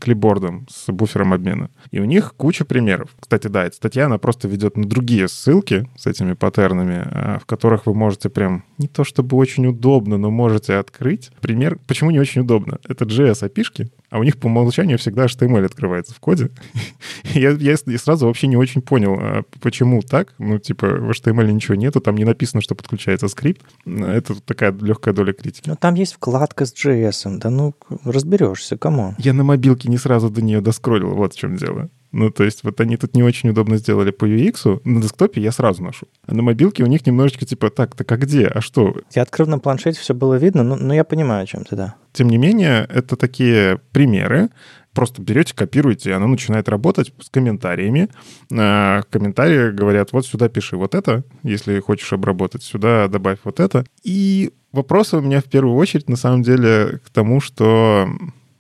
клипбордом, с буфером обмена. И у них куча примеров. Кстати, да, эта статья, она просто ведет на другие ссылки с этими паттернами, а, в которых вы можете прям не то чтобы очень удобно, но можете открыть пример. Почему не очень удобно? Это JS-опишки, а у них по умолчанию всегда HTML открывается в коде. я, я, я сразу вообще не очень понял, а почему так. Ну, типа, в HTML ничего нету, там не написано, что подключается скрипт. Это такая легкая доля критики. Ну, там есть вкладка с JS, да ну, разберешься, кому. Я на мобилке не сразу до нее доскроллил, вот в чем дело. Ну, то есть вот они тут не очень удобно сделали по UX. На десктопе я сразу ношу. А на мобилке у них немножечко типа, так, так а где? А что? Я открыл на планшете, все было видно, но, но я понимаю, о чем ты, да. Тем не менее, это такие примеры, просто берете, копируете, и оно начинает работать с комментариями. А, комментарии говорят, вот сюда пиши вот это, если хочешь обработать, сюда добавь вот это. И вопросы у меня в первую очередь на самом деле к тому, что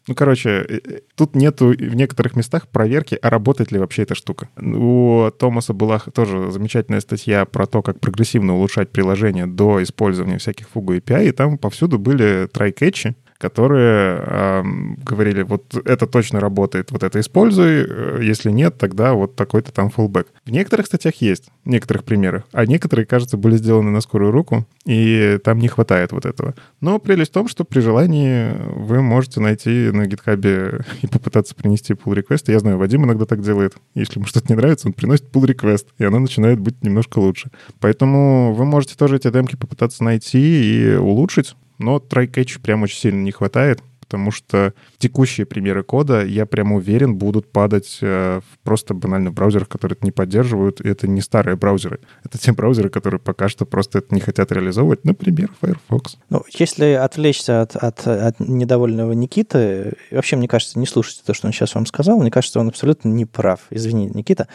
ну, короче, э, э, тут нету в некоторых местах проверки, а работает ли вообще эта штука. У Томаса была тоже замечательная статья про то, как прогрессивно улучшать приложение до использования всяких фугу API, и там повсюду были трай-кэтчи, которые э, говорили, вот это точно работает, вот это используй, э, если нет, тогда вот такой-то там фуллбэк. В некоторых статьях есть, в некоторых примерах, а некоторые, кажется, были сделаны на скорую руку, и там не хватает вот этого. Но прелесть в том, что при желании вы можете найти на гитхабе и попытаться принести pull request. Я знаю, Вадим иногда так делает. Если ему что-то не нравится, он приносит pull request, и она начинает быть немножко лучше. Поэтому вы можете тоже эти демки попытаться найти и улучшить. Но try-catch прям очень сильно не хватает потому что текущие примеры кода, я прям уверен, будут падать э, в просто банально браузерах, которые это не поддерживают. И это не старые браузеры. Это те браузеры, которые пока что просто это не хотят реализовывать. Например, Firefox. Ну, если отвлечься от, от, от недовольного Никиты, вообще, мне кажется, не слушайте то, что он сейчас вам сказал. Мне кажется, он абсолютно не прав. Извини, Никита.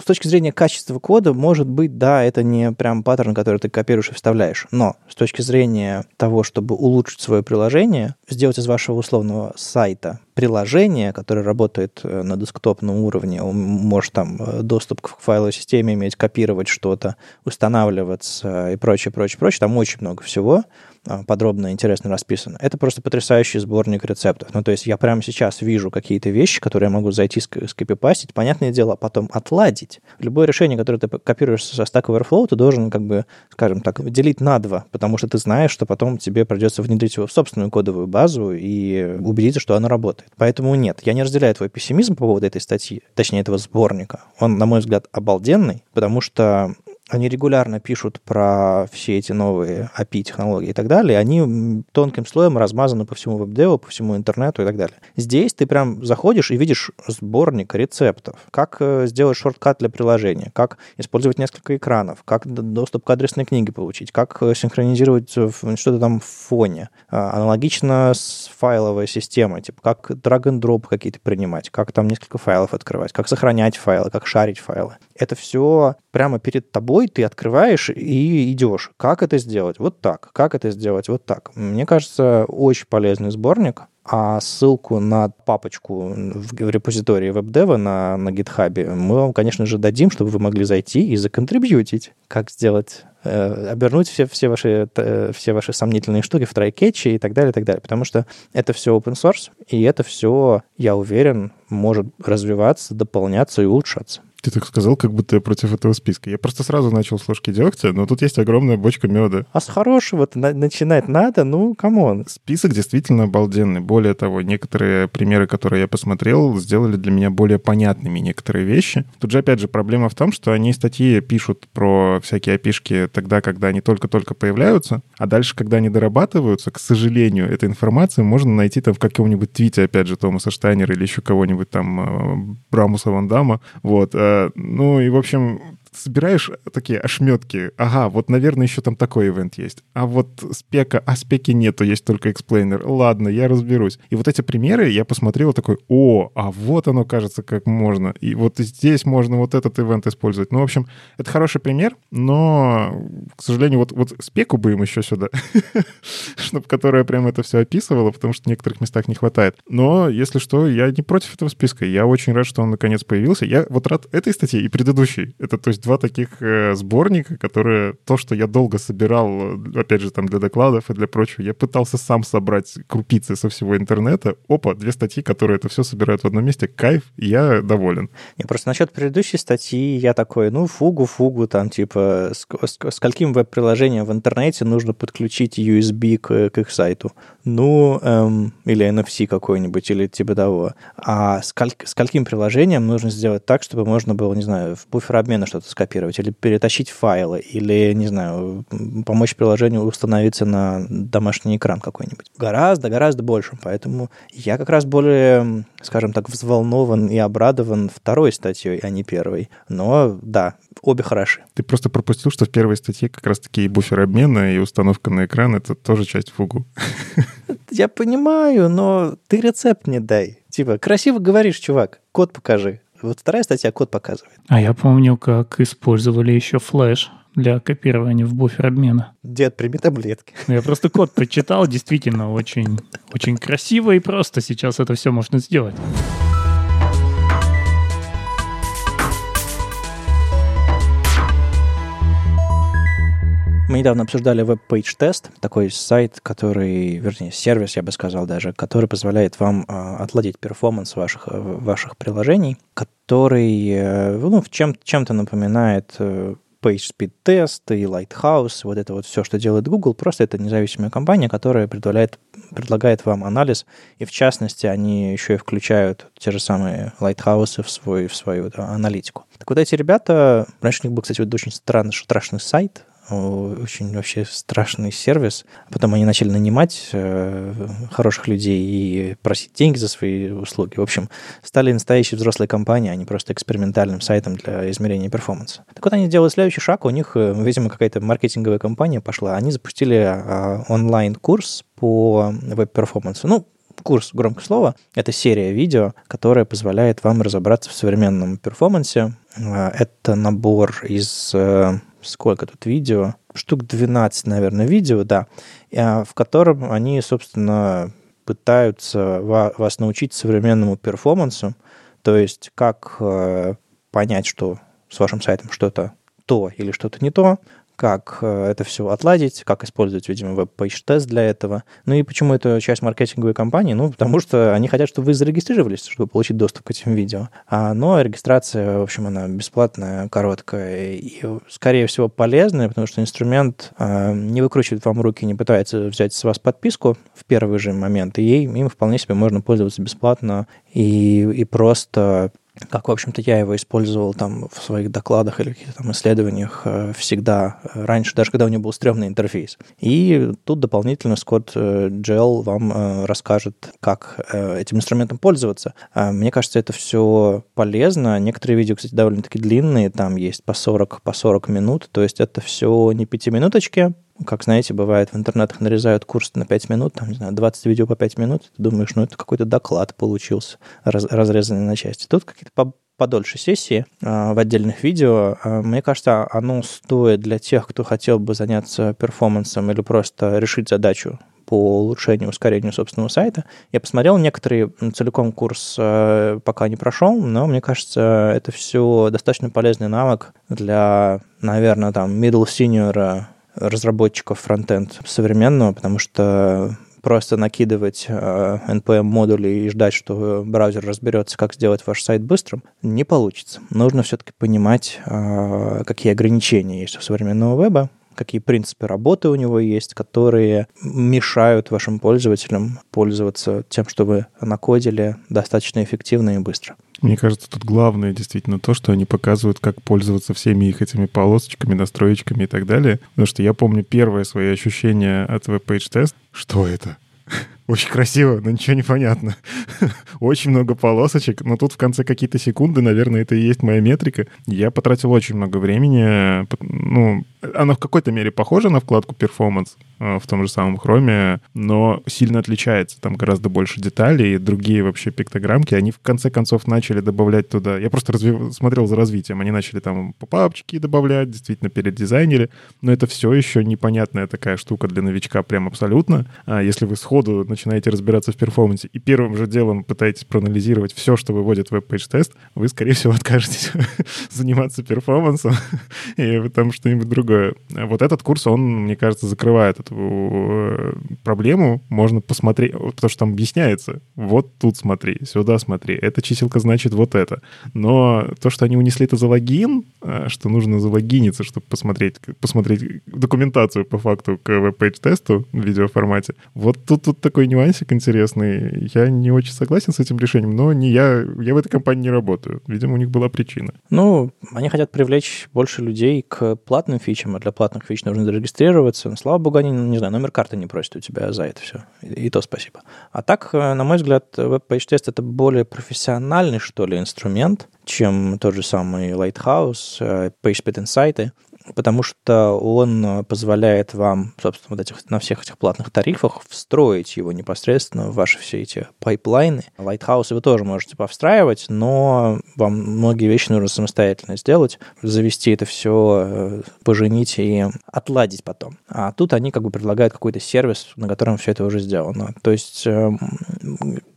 С точки зрения качества кода, может быть, да, это не прям паттерн, который ты копируешь и вставляешь. Но с точки зрения того, чтобы улучшить свое приложение, сделать из вашего условного сайта приложение, которое работает э, на десктопном уровне, он может там э, доступ к файловой системе иметь, копировать что-то, устанавливаться и прочее, прочее, прочее. Там очень много всего. А, подробно интересно расписано. Это просто потрясающий сборник рецептов. Ну, то есть я прямо сейчас вижу какие-то вещи, которые я могу зайти, скопипастить, понятное дело, потом отладить. Любое решение, которое ты копируешь со Stack Overflow, ты должен, как бы, скажем так, делить на два, потому что ты знаешь, что потом тебе придется внедрить его в собственную кодовую базу и убедиться, что оно работает. Поэтому нет, я не разделяю твой пессимизм по поводу этой статьи, точнее, этого сборника. Он, на мой взгляд, обалденный, потому что они регулярно пишут про все эти новые API-технологии и так далее, они тонким слоем размазаны по всему веб-деву, по всему интернету и так далее. Здесь ты прям заходишь и видишь сборник рецептов, как э, сделать шорткат для приложения, как использовать несколько экранов, как доступ к адресной книге получить, как э, синхронизировать что-то там в фоне. А, аналогично с файловой системой, типа как drag-and-drop какие-то принимать, как там несколько файлов открывать, как сохранять файлы, как шарить файлы. Это все прямо перед тобой ты открываешь и идешь. Как это сделать? Вот так. Как это сделать? Вот так. Мне кажется, очень полезный сборник. А ссылку на папочку в репозитории web.dev а на, на GitHub мы вам, конечно же, дадим, чтобы вы могли зайти и законтрибьютить, как сделать э, обернуть все, все, ваши, э, все ваши сомнительные штуки в try-catch и и так далее, и так далее. Потому что это все open source, и это все, я уверен, может развиваться, дополняться и улучшаться. Ты так сказал, как будто я против этого списка. Я просто сразу начал с ложки дегтя, но тут есть огромная бочка меда. А с хорошего-то на- начинать надо? Ну, come on. Список действительно обалденный. Более того, некоторые примеры, которые я посмотрел, сделали для меня более понятными некоторые вещи. Тут же, опять же, проблема в том, что они статьи пишут про всякие API шки тогда, когда они только-только появляются, а дальше, когда они дорабатываются, к сожалению, эта информация можно найти там в каком-нибудь твите, опять же, Томаса Штайнера или еще кого-нибудь там, э, Брамуса Ван Дамма. Вот. Э, ну и, в общем, собираешь такие ошметки. Ага, вот, наверное, еще там такой event есть. А вот спека, а спеки нету, есть только explainer. Ладно, я разберусь. И вот эти примеры я посмотрел такой, о, а вот оно, кажется, как можно. И вот здесь можно вот этот event использовать. Ну, в общем, это хороший пример, но, к сожалению, вот, вот спеку бы им еще сюда, чтобы которая прям это все описывала, потому что в некоторых местах не хватает. Но, если что, я не против этого списка. Я очень рад, что он наконец появился. Я вот рад этой статье и предыдущей. Это, то есть, два таких э, сборника, которые то, что я долго собирал, опять же, там для докладов и для прочего, я пытался сам собрать крупицы со всего интернета. Опа, две статьи, которые это все собирают в одном месте. Кайф, я доволен. Не, просто насчет предыдущей статьи я такой, ну, фугу, фугу, там, типа, скольким веб-приложениям в интернете нужно подключить USB к, к их сайту. Ну, эм, или NFC какой-нибудь, или типа того. А сколь, скольким приложениям нужно сделать так, чтобы можно было, не знаю, в буфер обмена что-то скопировать, или перетащить файлы, или, не знаю, помочь приложению установиться на домашний экран какой-нибудь. Гораздо, гораздо больше. Поэтому я как раз более, скажем так, взволнован и обрадован второй статьей, а не первой. Но да, обе хороши. Ты просто пропустил, что в первой статье как раз-таки и буфер обмена, и установка на экран — это тоже часть фугу. Я понимаю, но ты рецепт не дай. Типа, красиво говоришь, чувак, код покажи. Вот вторая статья код показывает. А я помню, как использовали еще флеш для копирования в буфер обмена. Дед, прими таблетки. Ну, я просто код прочитал, действительно очень, очень красиво и просто сейчас это все можно сделать. Мы недавно обсуждали WebPageTest, такой сайт, который, вернее, сервис, я бы сказал даже, который позволяет вам э, отладить performance ваших, э, ваших приложений, который э, ну, чем, чем-то напоминает э, PageSpeed Test и Lighthouse, вот это вот все, что делает Google, просто это независимая компания, которая предлагает, предлагает вам анализ, и в частности они еще и включают те же самые Lighthouse в, свой, в свою да, аналитику. Так вот эти ребята, раньше у них был, кстати, вот очень странный, страшный сайт, очень вообще страшный сервис. Потом они начали нанимать э, хороших людей и просить деньги за свои услуги. В общем, стали настоящей взрослой компанией, а не просто экспериментальным сайтом для измерения перформанса. Так вот, они делают следующий шаг. У них, э, видимо, какая-то маркетинговая компания пошла. Они запустили э, онлайн-курс по веб-перформансу. Ну, курс, громкое слово, это серия видео, которая позволяет вам разобраться в современном перформансе. Это набор из сколько тут видео, штук 12, наверное, видео, да, а, в котором они, собственно, пытаются вас научить современному performance у, то есть как э, понять, что с вашим сайтом что-то то или что-то не то, как э, это все отладить, как использовать, видимо, WebPageTest для этого. Ну и почему это часть маркетинговой кампании? Ну, потому что они хотят, чтобы вы зарегистрировались, чтобы получить доступ к этим видео. А, но регистрация, в общем, она бесплатная, короткая и, скорее всего, полезная, потому что инструмент а, не выкручивает вам руки, не пытается взять с вас подписку в первый же момент, и им вполне себе можно пользоваться бесплатно и, и просто как, в общем-то, я его использовал там в своих докладах или каких-то там исследованиях э, всегда э, раньше, даже когда у него был стрёмный интерфейс. И тут дополнительно Scott Gel вам расскажет, как этим инструментом пользоваться. Мне кажется, это все полезно. Некоторые видео, кстати, довольно-таки длинные, там есть по 40, по 40 минут, то есть это все не пятиминуточки, как, знаете, бывает, в интернетах нарезают курс на 5 минут, там, не знаю, 20 видео по 5 минут, ты думаешь, ну, это какой-то доклад получился, раз, разрезанный на части. Тут какие-то по подольше сессии э, в отдельных видео. Э, мне кажется, оно стоит для тех, кто хотел бы заняться перформансом или просто решить задачу по улучшению, ускорению собственного сайта. Я посмотрел некоторые, целиком курс э, пока не прошел, но мне кажется, это все достаточно полезный навык для, наверное, там, middle senior разработчиков фронтенд современного, потому что просто накидывать э, NPM-модули и ждать, что браузер разберется, как сделать ваш сайт быстрым, не получится. Нужно все-таки понимать, э, какие ограничения есть у современного веба, какие принципы работы у него есть, которые мешают вашим пользователям пользоваться тем, что вы накодили достаточно эффективно и быстро. Мне кажется, тут главное действительно то, что они показывают, как пользоваться всеми их этими полосочками, настроечками и так далее. Потому что я помню первое свои ощущения от WebPageTest. Что это? Очень красиво, но ничего не понятно. очень много полосочек, но тут в конце какие-то секунды, наверное, это и есть моя метрика. Я потратил очень много времени. Ну, она в какой-то мере похожа на вкладку Performance в том же самом хроме, но сильно отличается. Там гораздо больше деталей, другие вообще пиктограммки. Они в конце концов начали добавлять туда... Я просто развив... смотрел за развитием. Они начали там попапчики добавлять, действительно передизайнили, но это все еще непонятная такая штука для новичка прям абсолютно. А если вы сходу начинаете разбираться в performance е и первым же делом пытаетесь проанализировать все, что выводит WebPageTest, вы, скорее всего, откажетесь заниматься performance ом и там что-нибудь другое. Вот этот курс, он, мне кажется, закрывает эту э, проблему. Можно посмотреть, потому что там объясняется. Вот тут смотри, сюда смотри. Эта чиселка значит вот это. Но то, что они унесли это за логин, э, что нужно залогиниться, чтобы посмотреть, посмотреть документацию по факту к WebPageTest у в видеоформате, вот тут, тут такой нюансик интересный. Я не очень согласен с этим решением, но не я, я в этой компании не работаю. Видимо, у них была причина. Ну, они хотят привлечь больше людей к платным фичам, а для платных фич нужно зарегистрироваться. Слава богу, они, не знаю, номер карты не просят у тебя за это все. И, и то спасибо. А так, э, на мой взгляд, веб-пейдж-тест — это более профессиональный, что ли, инструмент, чем тот же самый Lighthouse, э, PageSpeed Insight потому что он позволяет вам, собственно, вот этих, на всех этих платных тарифах встроить его непосредственно в ваши все эти pipeline ы. Lighthouse вы тоже можете повстраивать, но вам многие вещи нужно самостоятельно сделать, завести это все, э, поженить и отладить потом. А тут они как бы предлагают какой-то сервис, на котором все это уже сделано. То есть, эм,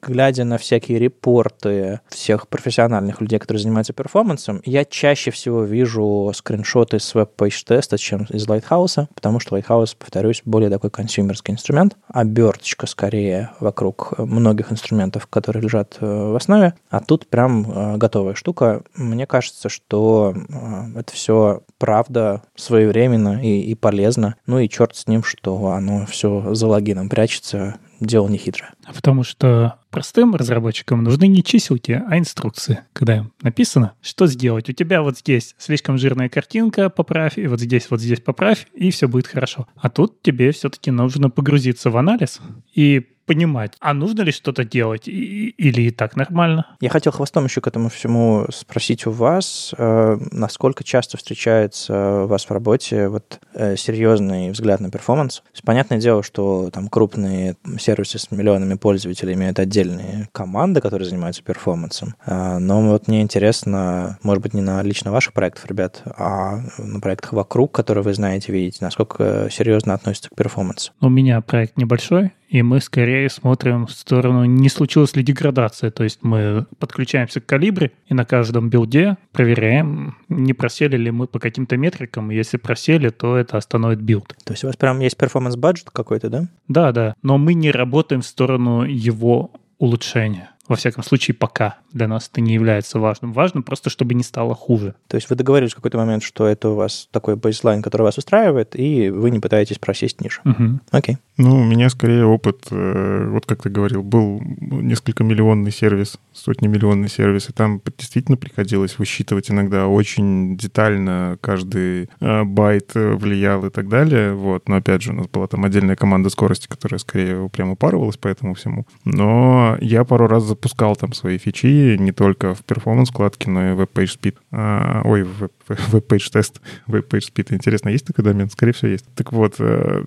глядя на всякие репорты всех профессиональных людей, которые занимаются performance ом, я чаще всего вижу скриншоты с WebPageTest а, чем из Lighthouse, потому что Lighthouse, повторюсь, более такой consumer ский инструмент, оберточка скорее вокруг многих инструментов, которые лежат э, в основе, а тут прям э, готовая штука. Мне кажется, что э, это все правда своевременно и, и полезно. Ну и черт с ним, что оно все за логином прячется, дело не хитрое. Потому что простым разработчикам нужны не чиселки, а инструкции. Когда написано, что сделать. У тебя вот здесь слишком жирная картинка, поправь, и вот здесь, вот здесь поправь, и все будет хорошо. А тут тебе все-таки нужно погрузиться в анализ и понимать, а нужно ли что-то делать или и так нормально. Я хотел хвостом еще к этому всему спросить у вас, э, насколько часто встречается у вас в работе вот э, серьезный взгляд на перформанс. Понятное дело, что там крупные сервисы с миллионами пользователей имеют отдельные команды, которые занимаются перформансом. Э, но вот мне интересно, может быть, не на лично ваших проектах, ребят, а на проектах вокруг, которые вы знаете, видите, насколько серьезно относятся к performance у. У меня проект небольшой, и мы скорее смотрим в сторону, не случилась ли деградация. То есть мы подключаемся к Calibre и на каждом билде проверяем, не просели ли мы по каким-то метрикам. Если просели, то это остановит билд. То есть у вас прям есть performance budget какой-то, да? Да, да. Но мы не работаем в сторону его улучшения. Во всяком случае, пока для нас это не является важным. Важно просто, чтобы не стало хуже. То есть вы договорились в какой-то момент, что это у вас такой baseline, который вас устраивает, и вы не пытаетесь просесть ниже. Угу. Окей. Ну, у меня скорее опыт, э, вот как ты говорил, был несколько миллионный сервис, сотни миллионный сервис, и там действительно приходилось высчитывать иногда очень детально каждый э, байт э, влиял и так далее. Вот. Но опять же, у нас была там отдельная команда скорости, которая скорее прям упарывалась по этому всему. Но я пару раз запускал там свои фичи не только в перформанс-вкладке, но и в Web Speed. А, ой, в Web тест, Web Speed. Интересно, есть такой домен? Скорее всего, есть. Так вот,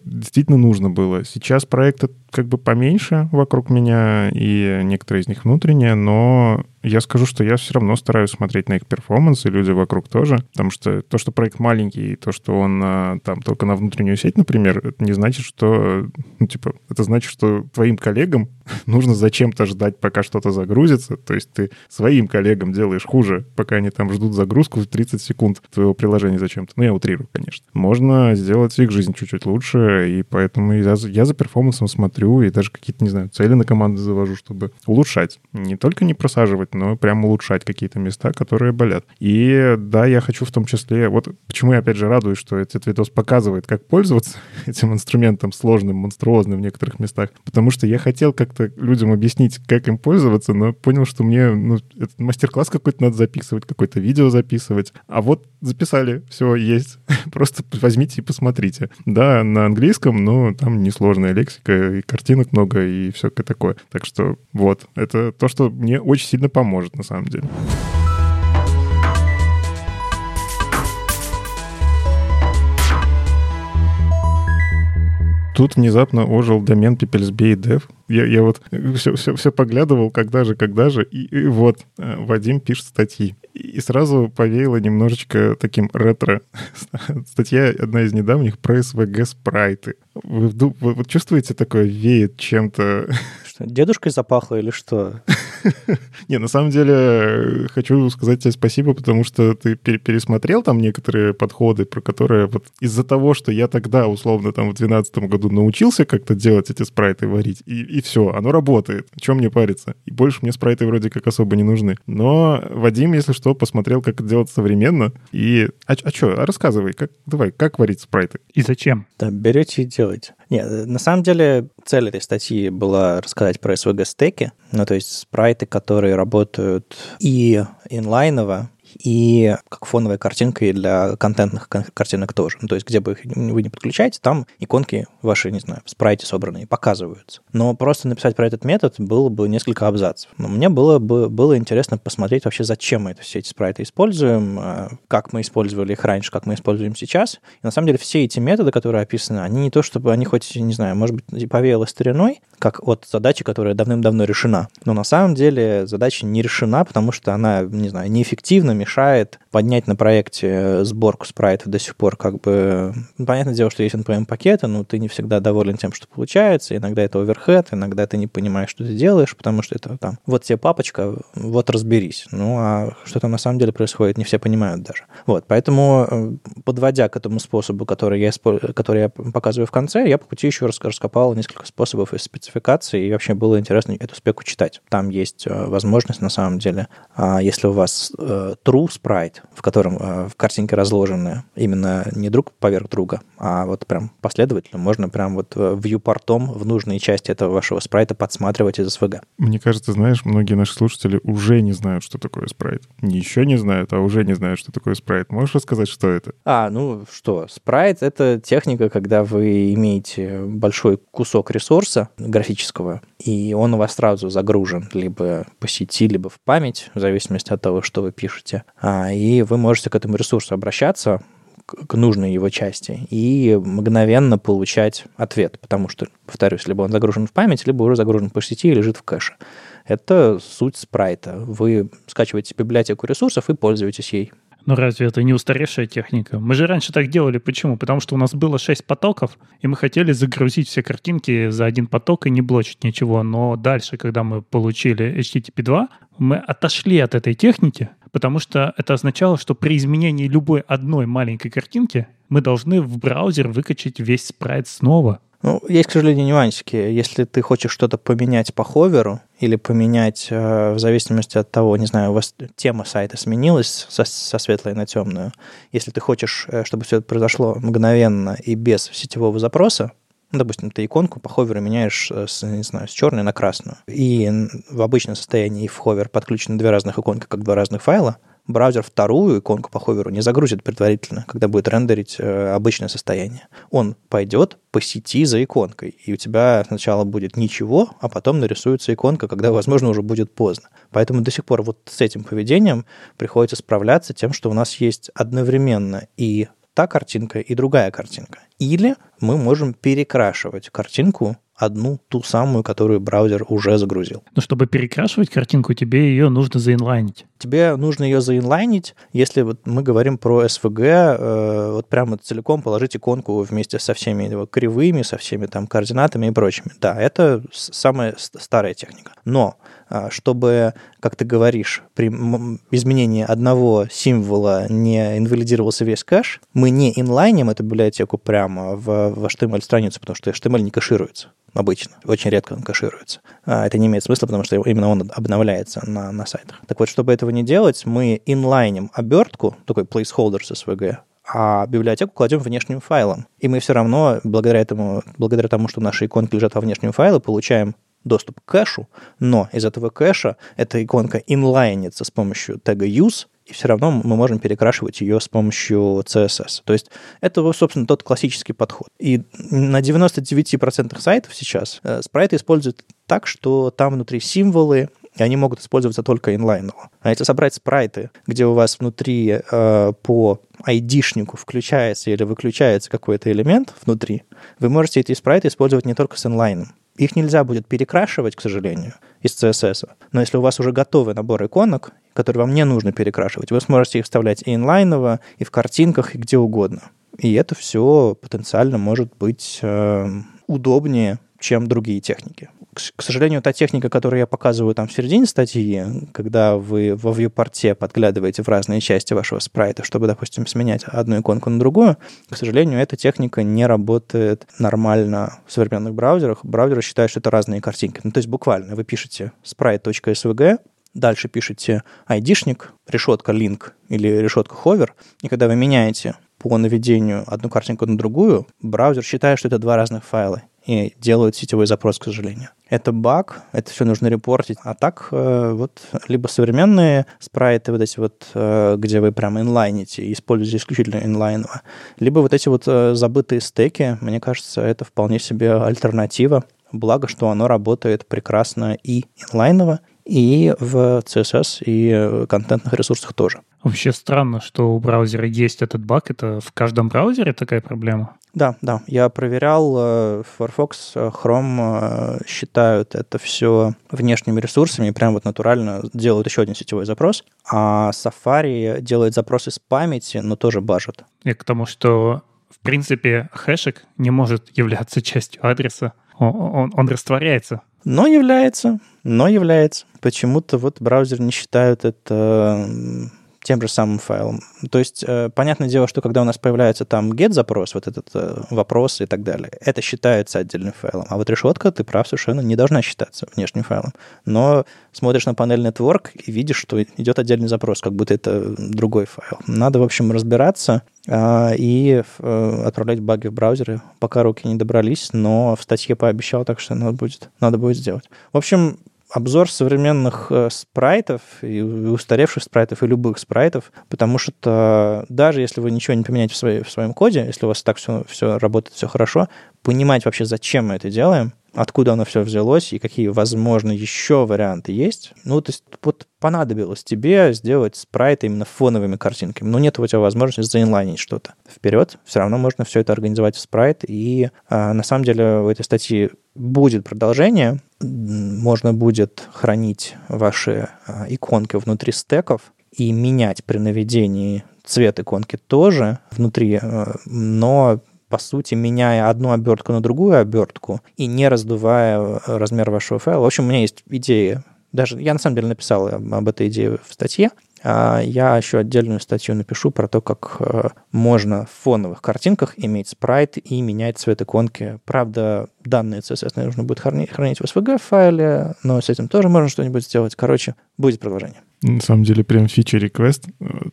действительно нужно было было. Сейчас проекты как бы поменьше вокруг меня, и некоторые из них внутренние, но я скажу, что я все равно стараюсь смотреть на их перформанс, и люди вокруг тоже, потому что то, что проект маленький, и то, что он а, там только на внутреннюю сеть, например, это не значит, что, ну, типа, это значит, что твоим коллегам нужно зачем-то ждать, пока что-то загрузится, то есть ты своим коллегам делаешь хуже, пока они там ждут загрузку в 30 секунд твоего приложения зачем-то. Ну, я утрирую, конечно. Можно сделать их жизнь чуть-чуть лучше, и поэтому я, я за перформансом смотрю, и даже какие-то, не знаю, цели на команды завожу, чтобы улучшать. Не только не просаживать, но прям улучшать какие-то места, которые болят. И да, я хочу в том числе... Вот почему я, опять же, радуюсь, что этот видос показывает, как пользоваться этим инструментом сложным, монструозным в некоторых местах. Потому что я хотел как-то людям объяснить, как им пользоваться, но понял, что мне ну, мастер-класс какой-то надо записывать, какое-то видео записывать. А вот записали, все есть. Просто возьмите и посмотрите. Да, на английском, но там несложная лексика и картинок много, и все такое. Так что вот, это то, что мне очень сильно поможет поможет на самом деле. Тут внезапно ожил домен Пепельсбей Dev. Я, я вот все, все, все поглядывал, когда же, когда же, и, и вот э, Вадим пишет статьи. И сразу повеяло немножечко таким ретро. Статья одна из недавних про СВГ спрайты. Вы, вы, вы чувствуете такое веет чем-то? Что, дедушкой запахло или что? Не, на самом деле хочу сказать тебе спасибо, потому что ты пересмотрел там некоторые подходы, про которые вот из-за того, что я тогда, условно, там в 2012 году научился как-то делать эти спрайты варить, и, и все, оно работает. Чем мне париться? И больше мне спрайты вроде как особо не нужны. Но Вадим, если что, посмотрел, как это делать современно. И... А, а что, а рассказывай, как, давай, как варить спрайты? И зачем? Да, берете и делаете. Нет, на самом деле цель этой статьи была рассказать про SVG-стеки, ну, то есть спрайты, которые работают и инлайново, и как фоновая картинка и для контентных картинок тоже. Ну, то есть где бы их вы не подключаете, там иконки ваши, не знаю, в спрайте собранные показываются. Но просто написать про этот метод было бы несколько абзацев. Но мне было бы было интересно посмотреть вообще, зачем мы это, все эти спрайты используем, а, как мы использовали их раньше, как мы используем сейчас. И на самом деле все эти методы, которые описаны, они не то, чтобы они хоть, не знаю, может быть, повеяло стариной, как от задачи, которая давным-давно решена. Но на самом деле задача не решена, потому что она, не знаю, неэффективна, мешает поднять на проекте сборку спрайтов до сих пор как бы... Ну, понятное дело, что есть NPM-пакеты, но ты не всегда доволен тем, что получается. Иногда это оверхед, иногда ты не понимаешь, что ты делаешь, потому что это там, вот тебе папочка, вот разберись. Ну, а что там на самом деле происходит, не все понимают даже. Вот, поэтому, э, подводя к этому способу, который я, который я показываю в конце, я по пути еще раз раскопал несколько способов из спецификации, и вообще было интересно эту спеку читать. Там есть э, возможность, на самом деле, а, если у вас э, true sprite, в котором э, в картинке разложены именно не друг поверх друга, а вот прям последовательно, можно прям вот вьюпортом в нужные части этого вашего спрайта подсматривать из SVG. Мне кажется, знаешь, многие наши слушатели уже не знают, что такое спрайт. Не еще не знают, а уже не знают, что такое спрайт. Можешь рассказать, что это? А, ну что, спрайт — это техника, когда вы имеете большой кусок ресурса графического, и он у вас сразу загружен либо по сети, либо в память, в зависимости от того, что вы пишете. А, и вы можете к этому ресурсу обращаться, к нужной его части и мгновенно получать ответ, потому что, повторюсь, либо он загружен в память, либо уже загружен по сети и лежит в кэше. Это суть спрайта. Вы скачиваете библиотеку ресурсов и пользуетесь ей. Но разве это не устаревшая техника? Мы же раньше так делали. Почему? Потому что у нас было 6 потоков, и мы хотели загрузить все картинки за один поток и не блочить ничего. Но дальше, когда мы получили HTTP 2, мы отошли от этой техники, потому что это означало, что при изменении любой одной маленькой картинки мы должны в браузер выкачать весь спрайт снова. Ну, есть, к сожалению, нюансики. Если ты хочешь что-то поменять по ховеру или поменять э, в зависимости от того, не знаю, у вас тема сайта сменилась со, со светлой на темную, если ты хочешь, э, чтобы все это произошло мгновенно и без сетевого запроса, Ну, допустим, ты иконку по ховеру меняешь с, не знаю, с черной на красную. И в обычном состоянии и в ховер подключены две разных иконки, как два разных файла браузер вторую иконку по ховеру не загрузит предварительно, когда будет рендерить э, обычное состояние. Он пойдет по сети за иконкой, и у тебя сначала будет ничего, а потом нарисуется иконка, когда, возможно, уже будет поздно. Поэтому до сих пор вот с этим поведением приходится справляться тем, что у нас есть одновременно и та картинка, и другая картинка. Или мы можем перекрашивать картинку одну, ту самую, которую браузер уже загрузил. Но чтобы перекрашивать картинку, тебе ее нужно заинлайнить. Тебе нужно ее заинлайнить, если вот мы говорим про SVG, э, вот прямо целиком положить иконку вместе со всеми его кривыми, со всеми там координатами и прочими. Да, это самая старая техника. Но а, чтобы, как ты говоришь, при изменении одного символа не инвалидировался весь кэш, мы не инлайним эту библиотеку прямо в, в HTML-страницу, потому что HTML не кэшируется обычно. Очень редко он кэшируется. А это не имеет смысла, потому что именно он обновляется на, на сайтах. Так вот, чтобы этого не делать, мы инлайним обертку, такой placeholder с SVG, а библиотеку кладем внешним файлом. И мы все равно, благодаря, этому, благодаря тому, что наши иконки лежат во внешнем файле, получаем доступ к кэшу, но из этого кэша эта иконка инлайнится с помощью тега use, и все равно мы можем перекрашивать ее с помощью CSS. То есть это, собственно, тот классический подход. И на 99% сайтов сейчас э, спрайты используют так, что там внутри символы, и они могут использоваться только инлайново. А если собрать спрайты, где у вас внутри э, по ID-шнику включается или выключается какой-то элемент внутри, вы можете эти спрайты использовать не только с инлайном. Их нельзя будет перекрашивать, к сожалению, из CSS. Но если у вас уже готовый набор иконок, которые вам не нужно перекрашивать, вы сможете их вставлять и инлайново, и в картинках, и где угодно. И это все потенциально может быть э, удобнее, чем другие техники к сожалению, та техника, которую я показываю там в середине статьи, когда вы во вьюпорте подглядываете в разные части вашего спрайта, чтобы, допустим, сменять одну иконку на другую, к сожалению, эта техника не работает нормально в современных браузерах. Браузеры считают, что это разные картинки. Ну, то есть буквально вы пишете sprite.svg, дальше пишете айдишник, решетка link или решетка hover, и когда вы меняете по наведению одну картинку на другую, браузер считает, что это два разных файла и делают сетевой запрос, к сожалению. Это баг, это все нужно репортить. А так э, вот либо современные спрайты, вот эти вот, э, где вы прямо инлайните и используете исключительно инлайново, либо вот эти вот э, забытые стеки, мне кажется, это вполне себе альтернатива. Благо, что оно работает прекрасно и инлайново, и в CSS, и контентных ресурсах тоже. Вообще странно, что у браузера есть этот баг. Это в каждом браузере такая проблема? Да, да. Я проверял, э, Firefox, э, Chrome э, считают это все внешними ресурсами прям вот натурально делают еще один сетевой запрос. А Safari делает запрос из памяти, но тоже бажет. И к тому, что в принципе хэшек не может являться частью адреса. Он, он, он растворяется. Но является, но является. Почему-то вот браузер не считают это тем же самым файлом. То есть, э, понятное дело, что когда у нас появляется там get-запрос, вот этот э, вопрос и так далее, это считается отдельным файлом. А вот решетка, ты прав, совершенно не должна считаться внешним файлом. Но смотришь на панель Network и видишь, что идет отдельный запрос, как будто это другой файл. Надо, в общем, разбираться э, и э, отправлять баги в браузеры, пока руки не добрались, но в статье пообещал, так что надо будет, надо будет сделать. В общем, обзор современных э, спрайтов, и устаревших спрайтов, и любых спрайтов, потому что даже если вы ничего не поменяете в, своей, в своем коде, если у вас так все, все работает, все хорошо, понимать вообще, зачем мы это делаем, откуда оно все взялось и какие, возможно, еще варианты есть. Ну, то есть вот понадобилось тебе сделать спрайты именно фоновыми картинками. Но нет у тебя возможности заинлайнить что-то. Вперед, все равно можно все это организовать в спрайт. И а, на самом деле в этой статье будет продолжение. Можно будет хранить ваши а, иконки внутри стеков и менять при наведении цвет иконки тоже внутри, а, но по сути, меняя одну обертку на другую обертку и не раздувая э, размер вашего файла. В общем, у меня есть идея. Даже я на самом деле написал об этой идее в статье. А я еще отдельную статью напишу про то, как э, можно в фоновых картинках иметь спрайт и менять цвет иконки. Правда, данные CSS нужно будет хранить, в SVG файле, но с этим тоже можно что-нибудь сделать. Короче, будет продолжение. На самом деле, прям request.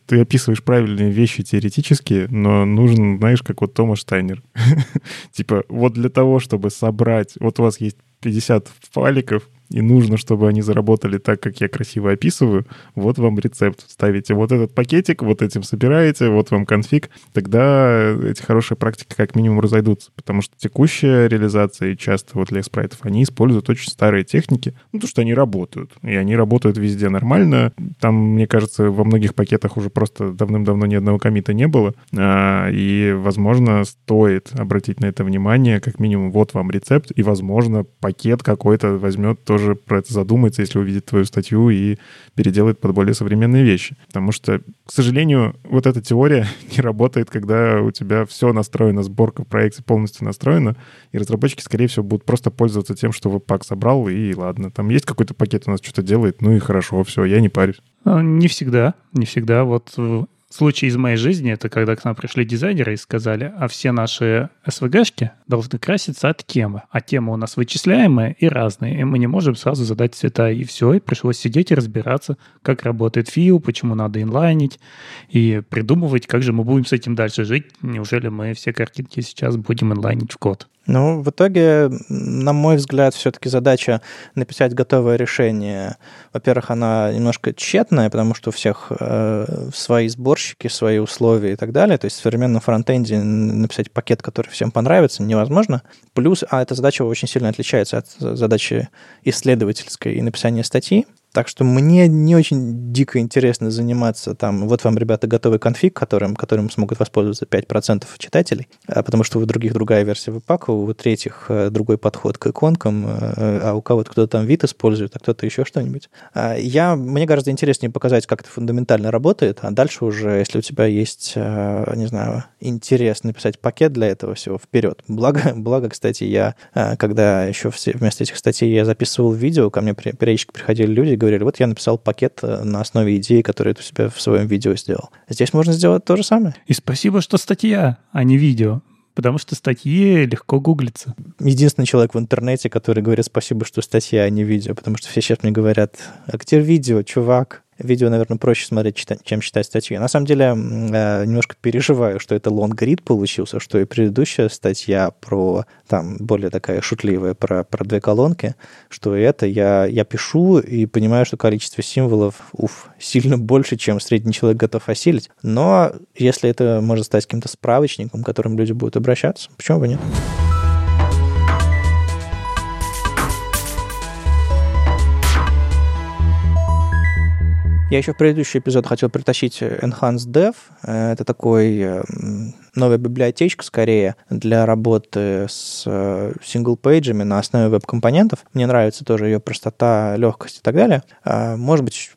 Ты описываешь правильные вещи теоретически, но нужен, знаешь, как вот Томас Штайнер. Типа, вот для того, чтобы собрать... Вот у вас есть 50 файликов, и нужно, чтобы они заработали так, как я красиво описываю, вот вам рецепт. Ставите вот этот пакетик, вот этим собираете, вот вам конфиг. Тогда эти хорошие практики как минимум разойдутся, потому что текущая реализация и часто вот для экспрайтов, они используют очень старые техники, ну, то, что они работают. И они работают везде нормально. Там, мне кажется, во многих пакетах уже просто давным-давно ни одного комита не было. А, и, возможно, стоит обратить на это внимание, как минимум, вот вам рецепт, и, возможно, пакет какой-то возьмет тоже про это задумается, если увидит твою статью и переделает под более современные вещи. Потому что, к сожалению, вот эта теория не работает, когда у тебя все настроено, сборка в проекте полностью настроена, и разработчики, скорее всего, будут просто пользоваться тем, что веб-пак собрал, и ладно. Там есть какой-то пакет у нас что-то делает, ну и хорошо, все, я не парюсь. А, не всегда, не всегда. Вот Случай из моей жизни — это когда к нам пришли дизайнеры и сказали, а все наши SVG-шки должны краситься от темы. А тема у нас вычисляемая и разные, и мы не можем сразу задать цвета. И все, и пришлось сидеть и разбираться, как работает фил, почему надо инлайнить, и придумывать, как же мы будем с этим дальше жить. Неужели мы все картинки сейчас будем инлайнить в код? Ну, в итоге, на мой взгляд, все-таки задача написать готовое решение. Во-первых, она немножко тщетная, потому что у всех э, свои сборщики, свои условия и так далее. То есть в современном фронтенде написать пакет, который всем понравится, невозможно. Плюс, а эта задача очень сильно отличается от задачи исследовательской и написания статьи. Так что мне не очень дико интересно заниматься там, вот вам, ребята, готовый конфиг, которым, которым смогут воспользоваться 5% читателей, а потому что у других другая версия веб-пака, у третьих э, другой подход к иконкам, э, а у кого-то кто-то там вид использует, а кто-то еще что-нибудь. А я, мне гораздо интереснее показать, как это фундаментально работает, а дальше уже, если у тебя есть, э, не знаю, интерес написать пакет для этого всего, вперед. Благо, благо кстати, я, когда еще вместо этих статей я записывал видео, ко мне периодически приходили люди, говорили, вот я написал пакет э, на основе идеи, которую ты у себя в своем видео сделал. Здесь можно сделать то же самое. И спасибо, что статья, а не видео потому что статьи легко гуглятся. Единственный человек в интернете, который говорит спасибо, что статья, а не видео, потому что все сейчас мне говорят, а где видео, чувак? Видео, наверное, проще смотреть, чем читать статьи. На самом деле, э, немножко переживаю, что это лонгрид получился, что и предыдущая статья про, там, более такая шутливая, про, про две колонки, что это я, я пишу и понимаю, что количество символов, уф, сильно больше, чем средний человек готов осилить. Но если это может стать каким-то справочником, к которым люди будут обращаться, почему бы нет? Я еще в предыдущий эпизод хотел притащить Enhanced Dev. Э, это такой э, новая библиотечка, скорее, для работы с сингл-пейджами на основе веб-компонентов. Мне нравится тоже ее простота, легкость и так далее. А, может быть,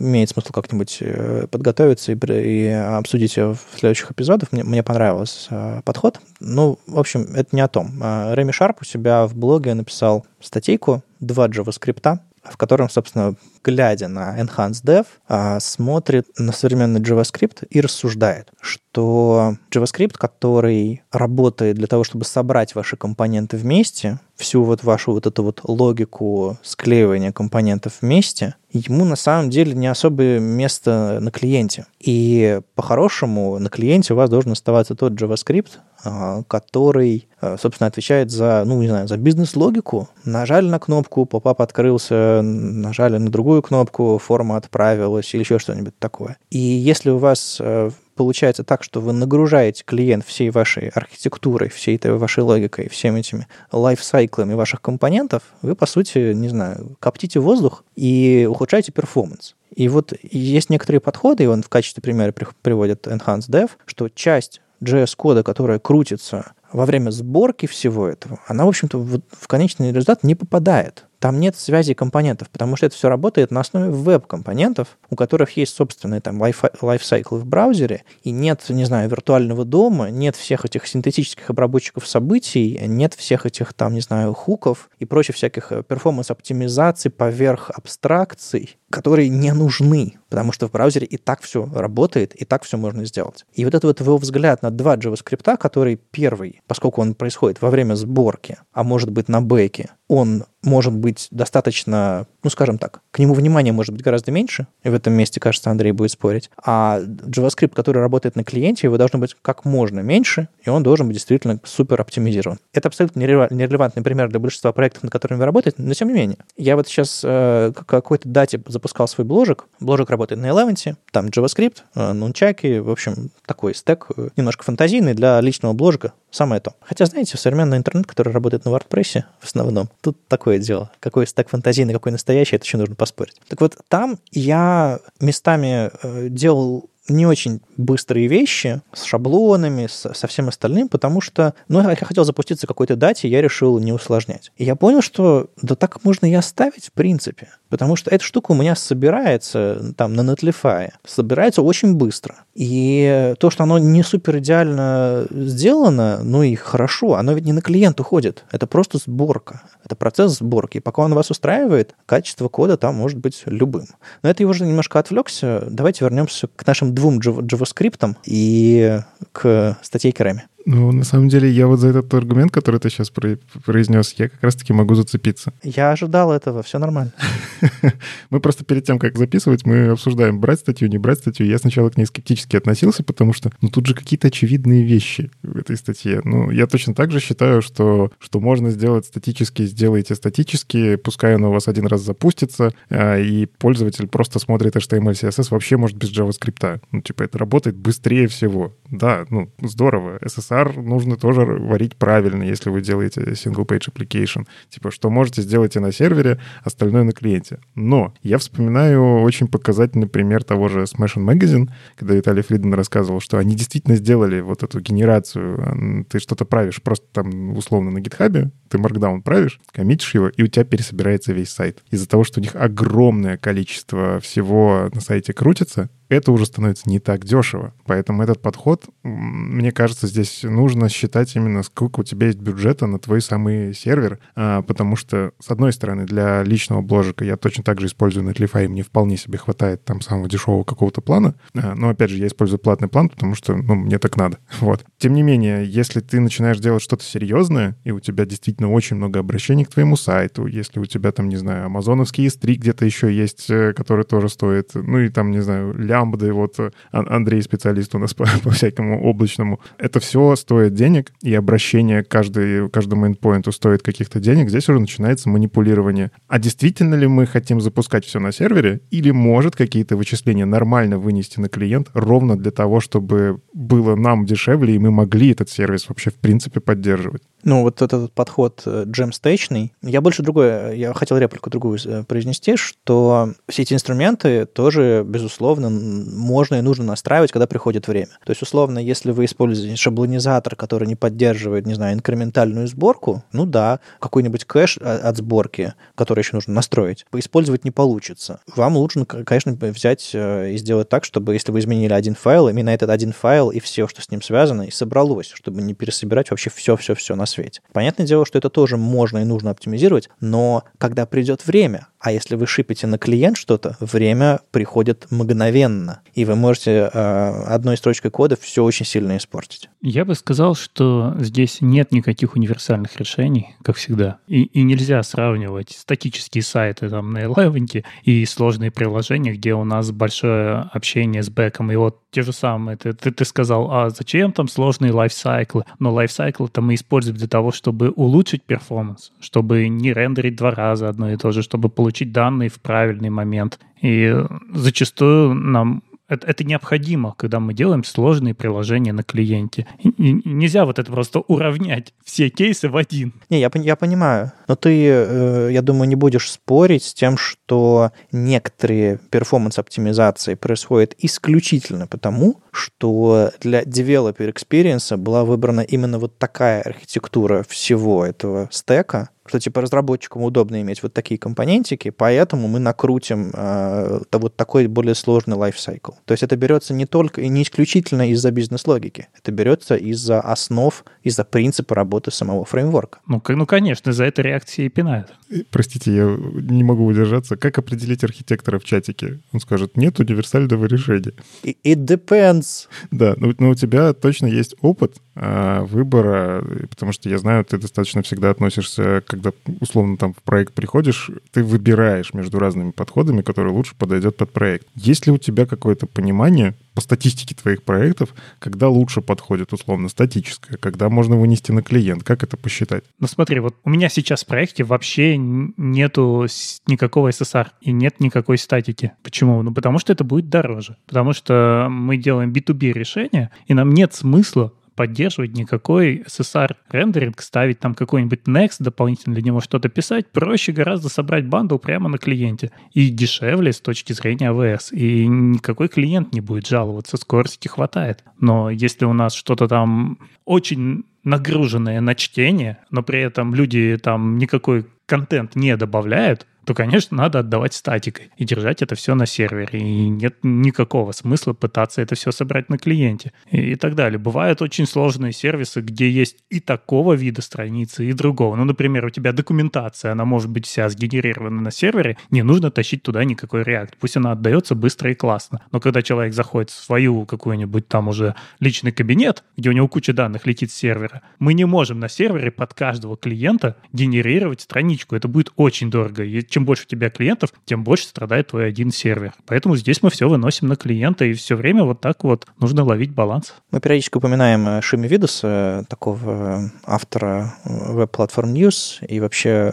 имеет смысл как-нибудь э, подготовиться и, и обсудить ее в следующих эпизодах. Мне, мне понравился подход. Ну, в общем, это не о том. А, Рэми Шарп у себя в блоге написал статейку, два JavaScript, в котором, собственно, глядя на Enhanced Dev, а, смотрит на современный JavaScript и рассуждает, что JavaScript, который работает для того, чтобы собрать ваши компоненты вместе, всю вот вашу вот эту вот логику склеивания компонентов вместе, ему на самом деле не особое место на клиенте. И по-хорошему на клиенте у вас должен оставаться тот JavaScript, а, который, а, собственно, отвечает за, ну, не знаю, за бизнес-логику. Нажали на кнопку, поп-ап открылся, нажали на другую другую кнопку, форма отправилась или еще что-нибудь такое. И если у вас э, получается так, что вы нагружаете клиент всей вашей архитектурой, всей этой вашей логикой, всеми этими лайфсайклами ваших компонентов, вы, по сути, не знаю, коптите воздух и ухудшаете перформанс. И вот есть некоторые подходы, и он в качестве примера приводит Enhanced Dev, что часть JS-кода, которая крутится во время сборки всего этого, она, в общем-то, в, в конечный результат не попадает. Там нет связи компонентов, потому что это все работает на основе веб-компонентов, у которых есть собственные там лайфсайклы в браузере, и нет, не знаю, виртуального дома, нет всех этих синтетических обработчиков событий, нет всех этих там, не знаю, хуков и прочих всяких э, перформанс-оптимизаций поверх абстракций. Которые не нужны, потому что в браузере и так все работает, и так все можно сделать. И вот этот вот его взгляд на два JavaScript, который первый, поскольку он происходит во время сборки, а может быть на бэке, он может быть достаточно, ну, скажем так, к нему внимания может быть гораздо меньше, и в этом месте, кажется, Андрей будет спорить, а JavaScript, который работает на клиенте, его должно быть как можно меньше, и он должен быть действительно супер оптимизирован. Это абсолютно нерелевантный пример для большинства проектов, над которыми вы работаете, но тем не менее. Я вот сейчас э, какой-то дате запускал свой бложек, бложек работает на Eleven, там JavaScript, э, нунчаки, в общем, такой стек, э, немножко фантазийный для личного бложика, самое то. Хотя, знаете, современный интернет, который работает на WordPress в основном, тут такое дело. Какой стек фантазийный, какой настоящий, это еще нужно поспорить. Так вот, там я местами э, делал не очень быстрые вещи с шаблонами, с, со всем остальным, потому что, ну, я хотел запуститься какой-то дате, я решил не усложнять. И я понял, что да так можно и оставить в принципе, потому что эта штука у меня собирается там на Netlify, собирается очень быстро. И то, что оно не супер идеально сделано, ну и хорошо, оно ведь не на клиент уходит, это просто сборка, это процесс сборки. И пока он вас устраивает, качество кода там может быть любым. Но это я уже немножко отвлекся, давайте вернемся к нашим двум JavaScript и к статье Керами. Ну, на самом деле, я вот за этот аргумент, который ты сейчас произнес, я как раз-таки могу зацепиться. Я ожидал этого, все нормально. Мы просто перед тем, как записывать, мы обсуждаем, брать статью, не брать статью. Я сначала к ней скептически относился, потому что, ну, тут же какие-то очевидные вещи в этой статье. Ну, я точно так же считаю, что, что можно сделать статически, сделайте статически, пускай оно у вас один раз запустится, а, и пользователь просто смотрит HTML, CSS, вообще может без JavaScript. Ну, типа, это работает быстрее всего. Да, ну, здорово. SSR SSR нужно тоже варить правильно, если вы делаете single-page application. Типа, что можете, сделать и на сервере, остальное на клиенте. Но я вспоминаю очень показательный пример того же Smashing Magazine, когда Виталий Фриден рассказывал, что они действительно сделали вот эту генерацию. Ты что-то правишь просто там условно на гитхабе, ты markdown правишь, коммитишь его, и у тебя пересобирается весь сайт. Из-за того, что у них огромное количество всего на сайте крутится, это уже становится не так дешево. Поэтому этот подход, мне кажется, здесь нужно считать именно, сколько у тебя есть бюджета на твой самый сервер, а, потому что, с одной стороны, для личного бложика я точно так же использую Netlify, мне вполне себе хватает там самого дешевого какого-то плана, а, но, опять же, я использую платный план, потому что, ну, мне так надо. Вот. Тем не менее, если ты начинаешь делать что-то серьезное, и у тебя действительно очень много обращений к твоему сайту, если у тебя там, не знаю, амазоновский S3 где-то еще есть, э, который тоже стоит, ну и там, не знаю, ля лямбды, вот э, Андрей специалист у нас по, по всякому облачному. Это все стоит денег, и обращение к каждой, каждому эндпоинту стоит каких-то денег. Здесь уже начинается манипулирование. А действительно ли мы хотим запускать все на сервере, или может какие-то вычисления нормально вынести на клиент ровно для того, чтобы было нам дешевле, и мы могли этот сервис вообще в принципе поддерживать? Ну, вот этот подход джемстейчный. Я больше другое, я хотел реплику другую э, произнести, что все эти инструменты тоже, безусловно, можно и нужно настраивать, когда приходит время. То есть, условно, если вы используете шаблонизатор, который не поддерживает, не знаю, инкрементальную сборку, ну да, какой-нибудь кэш от сборки, который еще нужно настроить, использовать не получится. Вам лучше, конечно, взять э, и сделать так, чтобы если вы изменили один файл, именно этот один файл и все, что с ним связано, и собралось, чтобы не пересобирать вообще все-все-все на свете. Понятное дело, что это тоже можно и нужно оптимизировать, но когда придет время, а если вы шипите на клиент что-то, время приходит мгновенно, и вы можете э, одной строчкой кода все очень сильно испортить. Я бы сказал, что здесь нет никаких универсальных решений, как всегда. И, и нельзя сравнивать статические сайты там на Eleven и сложные приложения, где у нас большое общение с бэком. И вот те же самые, ты, ты, ты сказал, а зачем там сложные лайфсайклы? Но лайфсайклы это мы используем для того, чтобы улучшить перформанс, чтобы не рендерить два раза одно и то же, чтобы получить получить данные в правильный момент. И зачастую нам это, это необходимо, когда мы делаем сложные приложения на клиенте. И, и нельзя вот это просто уравнять все кейсы в один. Не, я, я понимаю. Но ты, э, я думаю, не будешь спорить с тем, что некоторые перформанс-оптимизации происходят исключительно потому, что для developer experience была выбрана именно вот такая архитектура всего этого стека, что типа разработчикам удобно иметь вот такие компонентики, поэтому мы накрутим э, вот такой более сложный лайфсайкл. То есть это берется не только и не исключительно из-за бизнес-логики, это берется из-за основ, из-за принципа работы самого фреймворка. Ну, ну конечно, за это реакции и пинают. Простите, я не могу удержаться. Как определить архитектора в чатике? Он скажет, нет универсального решения. It depends. Да, но, но у тебя точно есть опыт выбора, потому что я знаю, ты достаточно всегда относишься, когда условно там в проект приходишь, ты выбираешь между разными подходами, который лучше подойдет под проект. Есть ли у тебя какое-то понимание, по статистике твоих проектов, когда лучше подходит условно статическое, когда можно вынести на клиент, как это посчитать? Ну смотри, вот у меня сейчас в проекте вообще нету никакого SSR и нет никакой статики. Почему? Ну потому что это будет дороже. Потому что мы делаем B2B решение, и нам нет смысла поддерживать никакой SSR рендеринг, ставить там какой-нибудь Next дополнительно для него что-то писать, проще гораздо собрать бандл прямо на клиенте. И дешевле с точки зрения AWS. И никакой клиент не будет жаловаться, скорости хватает. Но если у нас что-то там очень нагруженное на чтение, но при этом люди там никакой контент не добавляют, то, конечно, надо отдавать статикой и держать это все на сервере. И нет никакого смысла пытаться это все собрать на клиенте и, и так далее. Бывают очень сложные сервисы, где есть и такого вида страницы, и другого. Ну, например, у тебя документация, она может быть вся сгенерирована на сервере, не нужно тащить туда никакой React. Пусть она отдается быстро и классно. Но когда человек заходит в свою какую-нибудь там уже личный кабинет, где у него куча данных летит с сервера, мы не можем на сервере под каждого клиента генерировать страничку. Это будет очень дорого чем больше у тебя клиентов, тем больше страдает твой один сервер. Поэтому здесь мы все выносим на клиента, и все время вот так вот нужно ловить баланс. Мы периодически упоминаем э, Шими Видуса, э, такого э, автора веб-платформ News и вообще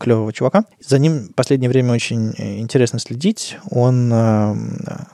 клевого чувака. За ним в последнее время очень интересно следить. Он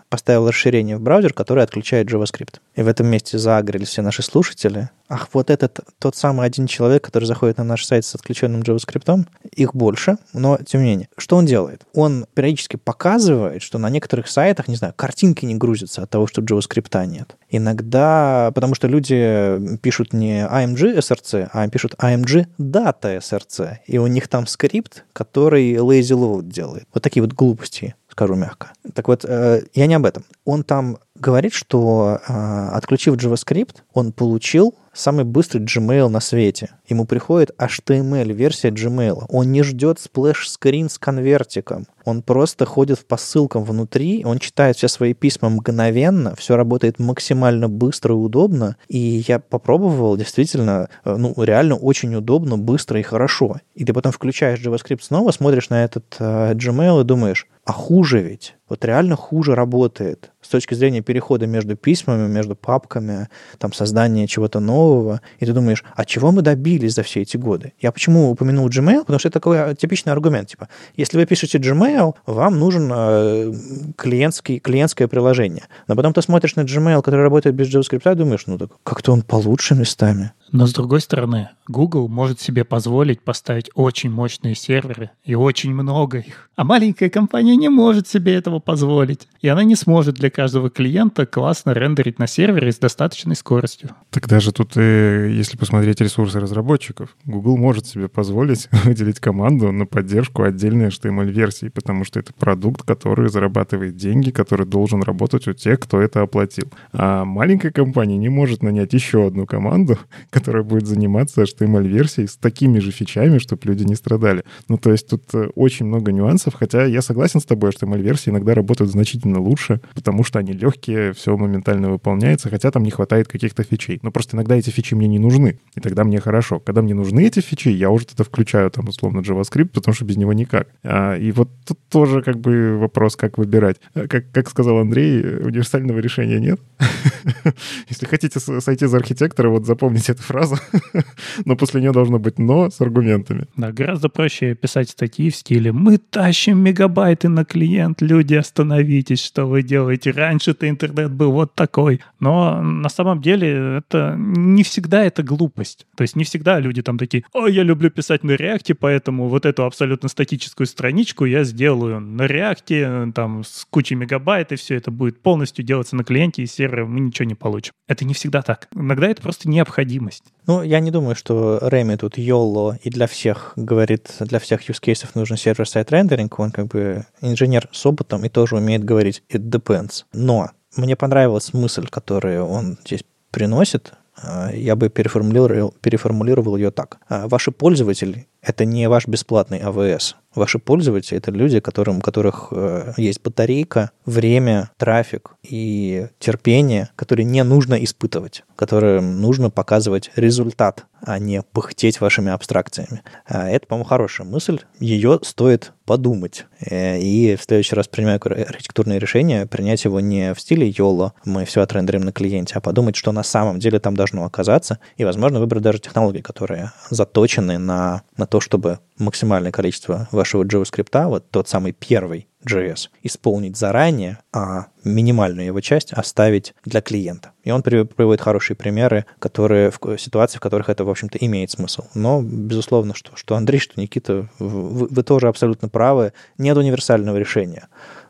поставил расширение в браузер, которое отключает JavaScript. И в этом месте заагрились все наши слушатели. Ах, вот этот тот самый один человек, который заходит на наш сайт с отключенным JavaScript, их больше, но тем не менее. Что он делает? Он периодически показывает, что на некоторых сайтах, не знаю, картинки не грузятся от того, что JavaScript нет. Иногда, потому что люди пишут не img src, а пишут img data-src, и у них там скрипт, который lazy load делает. Вот такие вот глупости скажу мягко. Так вот, э, я не об этом. Он там говорит, что э, отключив JavaScript, он получил самый быстрый Gmail на свете. Ему приходит HTML-версия Gmail. Он не ждет splash screen с конвертиком. Он просто ходит по ссылкам внутри, он читает все свои письма мгновенно, все работает максимально быстро и удобно. И я попробовал, действительно, э, ну, реально очень удобно, быстро и хорошо. И ты потом включаешь JavaScript снова, смотришь на этот э, Gmail и думаешь, а хуже ведь вот реально хуже работает с точки зрения перехода между письмами, между папками, там, создания чего-то нового. И ты думаешь, а чего мы добились за все эти годы? Я почему упомянул Gmail? Потому что это такой типичный аргумент. Типа, если вы пишете Gmail, вам нужен э, клиентский, клиентское приложение. Но потом ты смотришь на Gmail, который работает без JavaScript, и думаешь, ну так как-то он получше местами. Но с другой стороны, Google может себе позволить поставить очень мощные серверы и очень много их. А маленькая компания не может себе этого позволить. И она не сможет для каждого клиента классно рендерить на сервере с достаточной скоростью. Тогда же тут, и, если посмотреть ресурсы разработчиков, Google может себе позволить выделить команду на поддержку отдельной HTML-версии, потому что это продукт, который зарабатывает деньги, который должен работать у тех, кто это оплатил. А маленькая компания не может нанять еще одну команду, которая будет заниматься HTML-версией с такими же фичами, чтобы люди не страдали. Ну, то есть тут э, очень много нюансов, хотя я согласен с тобой, HTML-версии иногда работают значительно лучше, потому что они легкие, все моментально выполняется, хотя там не хватает каких-то фичей. Но просто иногда эти фичи мне не нужны, и тогда мне хорошо. Когда мне нужны эти фичи, я уже тогда включаю там условно JavaScript, потому что без него никак. А, и вот тут тоже как бы вопрос, как выбирать. Э, как, как сказал Андрей, универсального решения нет. Если хотите сойти за архитектора, вот запомните эту фразу, но после нее должно быть «но» с аргументами. Да, гораздо проще писать статьи в стиле «Мы тащим мегабайты на клиент, люди, остановитесь, что вы делаете? Раньше-то интернет был вот такой». Но на самом деле это не всегда это глупость. То есть не всегда люди там такие «Ой, я люблю писать на реакте, поэтому вот эту абсолютно статическую страничку я сделаю на реакте, там, с кучей мегабайт, и все это будет полностью делаться на клиенте, и сервере мы ничего не получим». Это не всегда так. Иногда это просто необходимость. Есть. Ну, я не думаю, что Рэми тут YOLO и для всех говорит, для всех use cases нужен сервер-сайт рендеринг. Он как бы инженер с опытом и тоже умеет говорить it depends. Но мне понравилась мысль, которую он здесь приносит. А, я бы переформулировал, переформулировал ее так. А, ваши пользователи — это не ваш бесплатный АВС. Ваши пользователи — это люди, которым, у которых э, есть батарейка, время, трафик и терпение, которые не нужно испытывать, которым нужно показывать результат, а не пыхтеть вашими абстракциями. А это, по-моему, хорошая мысль. Ее стоит подумать. Э, и в следующий раз, принимая архитектурное решение, принять его не в стиле YOLO, мы все отрендерим на клиенте, а подумать, что на самом деле там должно оказаться, и, возможно, выбрать даже технологии, которые заточены на, на то, чтобы максимальное количество вашего JavaScript, вот тот самый первый JS, исполнить заранее, а минимальную его часть оставить для клиента. И он приводит хорошие примеры, которые в ситуации, в которых это, в общем-то, имеет смысл. Но, безусловно, что, что Андрей, что Никита, вы, вы тоже абсолютно правы. Нет универсального решения.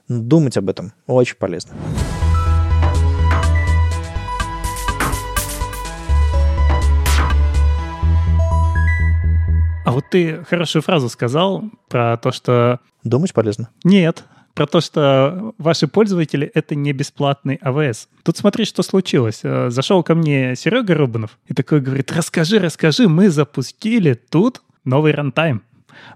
Думать об этом очень полезно. А вот ты хорошую фразу сказал про то, что... Думать полезно? Нет, про то, что ваши пользователи — это не бесплатный АВС. Тут смотри, что случилось. Э, зашел ко мне Серега Рубанов и такой говорит, расскажи, расскажи, мы запустили тут новый рантайм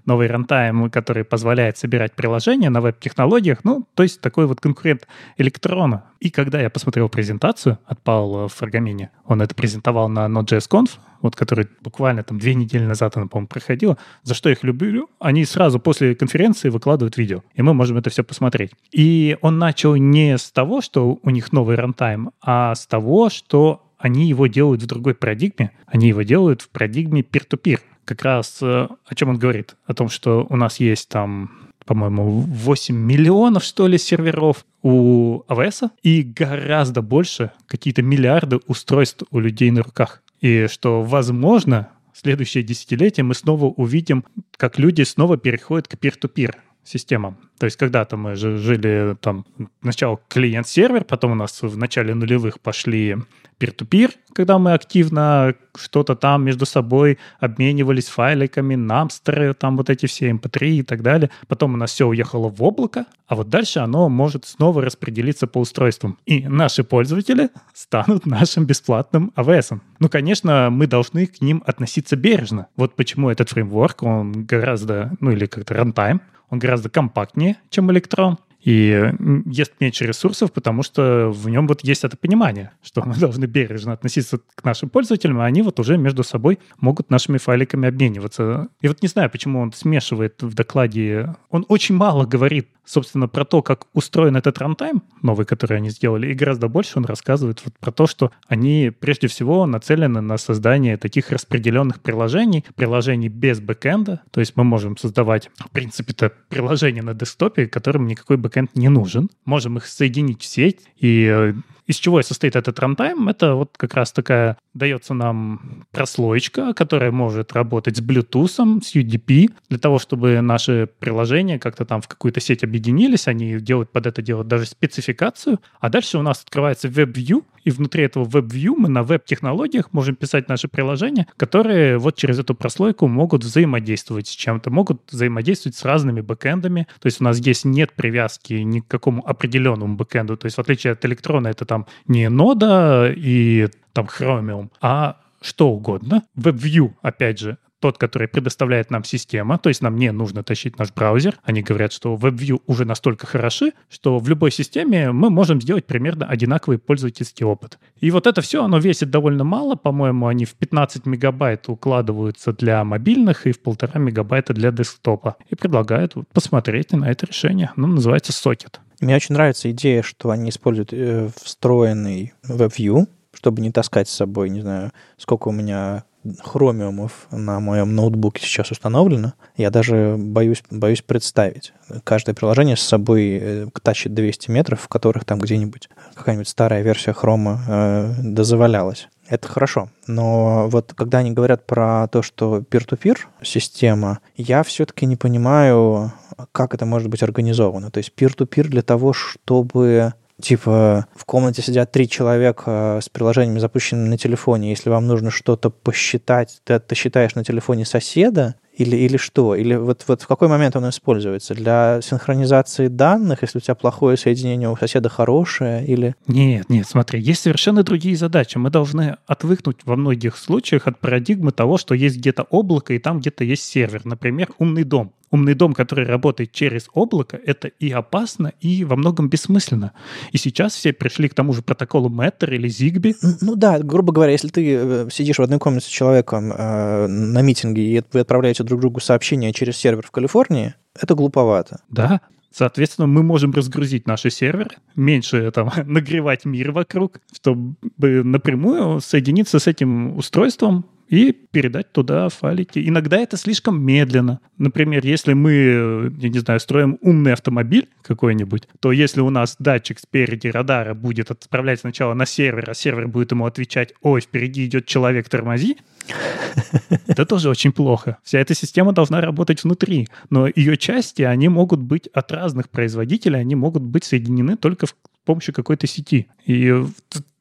новый рантайм, который позволяет собирать приложения на веб-технологиях, ну, то есть такой вот конкурент электрона. И когда я посмотрел презентацию от Паоло Фрагомени, он это презентовал на Node.js Conf, вот который буквально там две недели назад она, по-моему, проходила, за что их люблю, они сразу после конференции выкладывают видео, и мы можем это все посмотреть. И он начал не с того, что у них новый рантайм, а с того, что они его делают в другой парадигме, они его делают в парадигме peer-to-peer как раз э, о чем он говорит? О том, что у нас есть там по-моему, 8 миллионов, что ли, серверов у AWS, и гораздо больше, какие-то миллиарды устройств у людей на руках. И что, возможно, в следующее десятилетие мы снова увидим, как люди снова переходят к peer-to-peer системам. То есть когда-то мы жили там сначала клиент-сервер, потом у нас в начале нулевых пошли peer-to-peer, когда мы активно что-то там между собой обменивались файликами, намстеры, там вот эти все MP3 эм и так далее. Потом у нас все уехало в облако, а вот дальше оно может снова распределиться по устройствам. И наши пользователи станут нашим бесплатным AWS. Ну, конечно, мы должны к ним относиться бережно. Вот почему этот фреймворк, он гораздо, ну или как-то runtime, он гораздо компактнее, чем электрон и ест меньше ресурсов, потому что в нем вот есть это понимание, что мы должны бережно относиться к нашим пользователям, а они вот уже между собой могут нашими файликами обмениваться. И вот не знаю, почему он смешивает в докладе. Он очень мало говорит собственно, про то, как устроен этот рантайм, новый, который они сделали, и гораздо больше он рассказывает вот про то, что они прежде всего нацелены на создание таких распределенных приложений, приложений без бэкэнда, то есть мы можем создавать, в принципе-то, приложение на десктопе, которым никакой бэкэнд не нужен, можем их соединить в сеть и э, из чего состоит этот рантайм? Это вот как раз такая дается нам прослоечка, которая может работать с Bluetooth, с UDP, для того, чтобы наши приложения как-то там в какую-то сеть объединились, они делают под это делать даже спецификацию, а дальше у нас открывается WebView, и внутри этого WebView мы на веб-технологиях можем писать наши приложения, которые вот через эту прослойку могут взаимодействовать с чем-то, могут взаимодействовать с разными бэкэндами. То есть у нас здесь нет привязки ни к какому определенному бэкэнду. То есть в отличие от электрона это там не нода и там Chromium, а что угодно. WebView, опять же, тот, который предоставляет нам система, то есть нам не нужно тащить наш браузер. Они говорят, что WebView уже настолько хороши, что в любой системе мы можем сделать примерно одинаковый пользовательский опыт. И вот это все, оно весит довольно мало, по-моему, они в 15 мегабайт укладываются для мобильных и в полтора мегабайта для десктопа. И предлагают посмотреть на это решение. Оно называется Socket. Мне очень нравится идея, что они используют э, встроенный WebView, чтобы не таскать с собой, не знаю, сколько у меня хромиумов на моем ноутбуке сейчас установлено. Я даже боюсь, боюсь представить. Каждое приложение с собой э, тащит 200 метров, в которых там где-нибудь какая-нибудь старая версия хрома э, дозволялась. Это хорошо. Но вот когда они говорят про то, что peer-to-peer система, я все-таки не понимаю, как это может быть организовано. То есть peer-to-peer для того, чтобы Типа в комнате сидят три человека с приложениями, запущенными на телефоне. Если вам нужно что-то посчитать, ты, ты считаешь на телефоне соседа, или, или что? Или вот, вот в какой момент он используется? Для синхронизации данных, если у тебя плохое соединение, у соседа хорошее? Или... Нет, нет, смотри, есть совершенно другие задачи. Мы должны отвыкнуть во многих случаях от парадигмы того, что есть где-то облако и там где-то есть сервер. Например, умный дом умный дом, который работает через облако, это и опасно, и во многом бессмысленно. И сейчас все пришли к тому же протоколу Matter или Zigbee. Ну да, грубо говоря, если ты э, сидишь в одной комнате с человеком э, на митинге, и вы отправляете друг другу сообщения через сервер в Калифорнии, это глуповато. Да, Соответственно, мы можем разгрузить наши серверы, меньше там, нагревать мир вокруг, чтобы напрямую соединиться с этим устройством, и передать туда файлики. Иногда это слишком медленно. Например, если мы, я не знаю, строим умный автомобиль какой-нибудь, то если у нас датчик спереди радара будет отправлять сначала на сервер, а сервер будет ему отвечать, ой, впереди идет человек, тормози, это тоже очень плохо. Вся эта система должна работать внутри, но ее части, они могут быть от разных производителей, они могут быть соединены только с помощью какой-то сети. И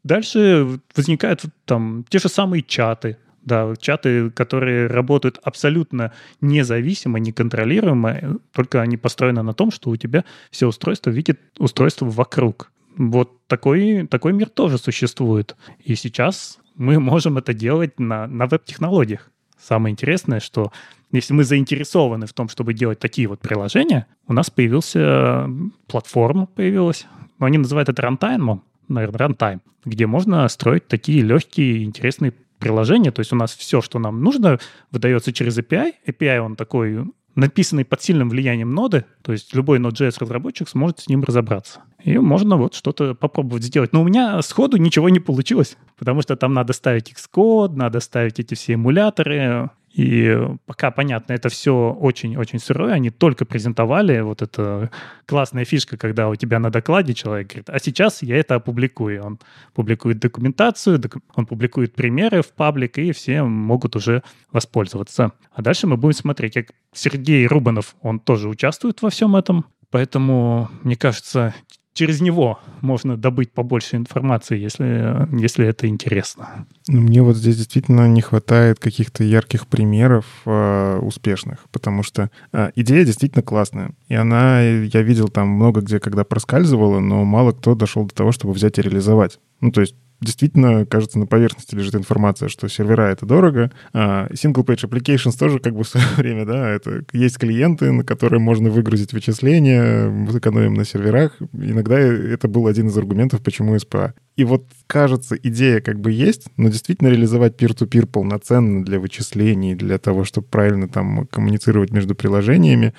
дальше возникают там те же самые чаты, да, чаты, которые работают абсолютно независимо, неконтролируемо, только они построены на том, что у тебя все устройства видят устройство вокруг. Вот такой, такой мир тоже существует. И сейчас мы можем это делать на, на веб-технологиях. Самое интересное, что если мы заинтересованы в том, чтобы делать такие вот приложения, у нас появился платформа появилась. Они называют это рантаймом, наверное, рантайм, где можно строить такие легкие, интересные приложение, то есть у нас все, что нам нужно, выдается через API. API, он такой написанный под сильным влиянием ноды, то есть любой Node.js разработчик сможет с ним разобраться. И можно вот что-то попробовать сделать. Но у меня сходу ничего не получилось, потому что там надо ставить Xcode, надо ставить эти все эмуляторы, и пока, понятно, это все очень-очень сырое, они только презентовали, вот эта классная фишка, когда у тебя на докладе человек говорит, а сейчас я это опубликую. Он публикует документацию, он публикует примеры в паблик, и все могут уже воспользоваться. А дальше мы будем смотреть, как Сергей Рубанов, он тоже участвует во всем этом, Поэтому, мне кажется, через него можно добыть побольше информации, если, если это интересно. Ну, мне вот здесь действительно не хватает каких-то ярких примеров э, успешных, потому что э, идея действительно классная. И она, я видел там много где, когда проскальзывала, но мало кто дошел до того, чтобы взять и реализовать. Ну, то есть действительно, кажется, на поверхности лежит информация, что сервера — это дорого. А single-page applications тоже как бы в свое время, да, это есть клиенты, на которые можно выгрузить вычисления, экономим на серверах. Иногда это был один из аргументов, почему СПА. И вот, кажется, идея как бы есть, но действительно реализовать peer-to-peer полноценно для вычислений, для того, чтобы правильно там коммуницировать между приложениями,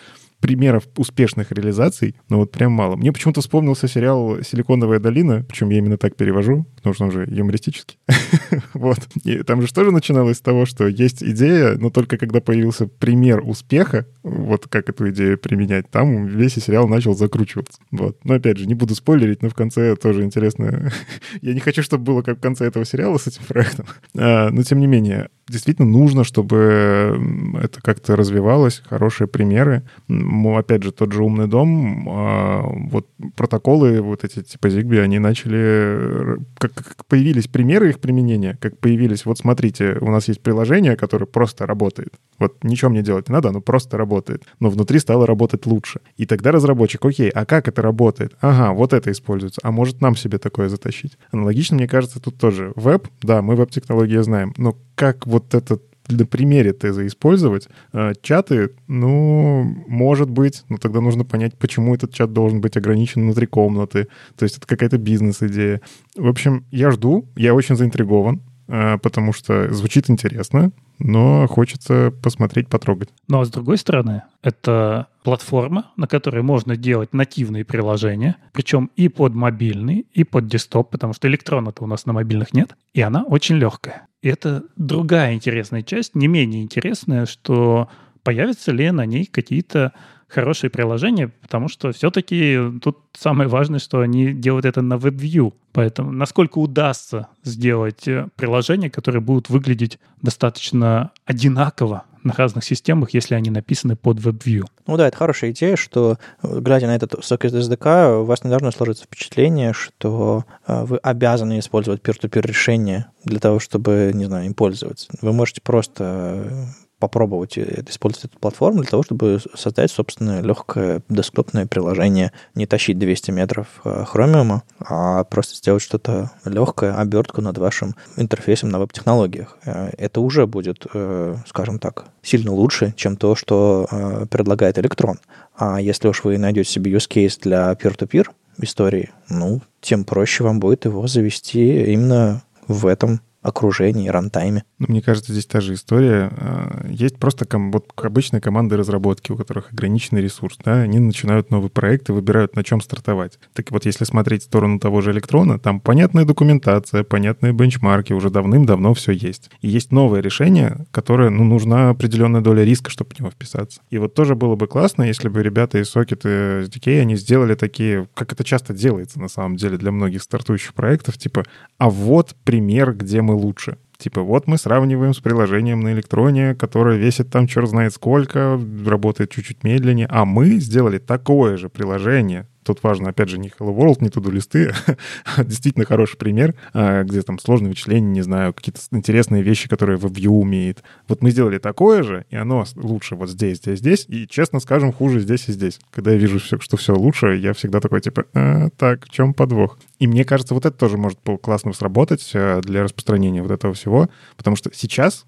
примеров успешных реализаций, но вот прям мало. Мне почему-то вспомнился сериал «Силиконовая долина», причем я именно так перевожу, потому что он же юмористический. вот. И там же тоже начиналось с того, что есть идея, но только когда появился пример успеха, вот как эту идею применять, там весь сериал начал закручиваться. Вот. Но опять же, не буду спойлерить, но в конце тоже интересно. я не хочу, чтобы было как в конце этого сериала с этим проектом. А, но тем не менее, действительно нужно, чтобы это как-то развивалось, хорошие примеры. Опять же, тот же умный дом, а, вот протоколы вот эти типа Zigbee, они начали, как, как появились примеры их применения, как появились, вот смотрите, у нас есть приложение, которое просто работает. Вот ничего мне делать не надо, оно просто работает. Но внутри стало работать лучше. И тогда разработчик, окей, а как это работает? Ага, вот это используется. А может нам себе такое затащить? Аналогично, мне кажется, тут тоже веб, да, мы веб-технологии знаем, но как вот этот на примере теза использовать. А, чаты, ну, может быть, но тогда нужно понять, почему этот чат должен быть ограничен внутри комнаты. То есть это какая-то бизнес-идея. В общем, я жду, я очень заинтригован, потому что звучит интересно, но хочется посмотреть, потрогать. Ну а с другой стороны, это платформа, на которой можно делать нативные приложения, причем и под мобильный, и под десктоп, потому что электрона-то у нас на мобильных нет, и она очень легкая. И это другая интересная часть, не менее интересная, что появятся ли на ней какие-то хорошие приложения, потому что все-таки тут самое важное, что они делают это на WebView. Поэтому насколько удастся сделать э, приложения, которые будут выглядеть достаточно одинаково на разных системах, если они написаны под WebView. Ну да, это хорошая идея, что, э, глядя на этот сокет SDK, у вас не должно сложиться впечатление, что э, вы обязаны использовать peer-to-peer решение для того, чтобы, не знаю, им пользоваться. Вы можете просто попробовать использовать эту платформу для того, чтобы создать собственное легкое десктопное приложение, не тащить 200 метров э, Chromium, а просто сделать что-то легкое, обертку над вашим интерфейсом на веб-технологиях. Э, это уже будет, э, скажем так, сильно лучше, чем то, что предлагает Электрон. А если уж вы найдете себе use case для peer-to-peer истории, ну, тем проще вам будет его завести именно в этом окружении, рантайме. Ну, мне кажется, здесь та же история. А, есть просто ком- вот обычные команды разработки, у которых ограниченный ресурс. Да? Они начинают новый проект и выбирают, на чем стартовать. Так вот, если смотреть в сторону того же электрона, там понятная документация, понятные бенчмарки, уже давным-давно все есть. И есть новое решение, которое, ну, нужна определенная доля риска, чтобы в него вписаться. И вот тоже было бы классно, если бы ребята из Socket и SDK, они сделали такие, как это часто делается на самом деле для многих стартующих проектов, типа, а вот пример, где мы лучше. Типа, вот мы сравниваем с приложением на электроне, которое весит там черт знает сколько, работает чуть-чуть медленнее, а мы сделали такое же приложение Тут важно, опять же, не Hello World, не туду листы, а действительно хороший пример, а, где там сложные вычисления, не знаю, какие-то интересные вещи, которые WebView умеет. Вот мы сделали такое же, и оно лучше вот здесь, здесь, здесь, и, честно скажем, хуже здесь и здесь. Когда я вижу, что все лучше, я всегда такой, типа, а, так, в чем подвох? И мне кажется, вот это тоже может классно сработать э, для распространения вот этого всего, потому что сейчас,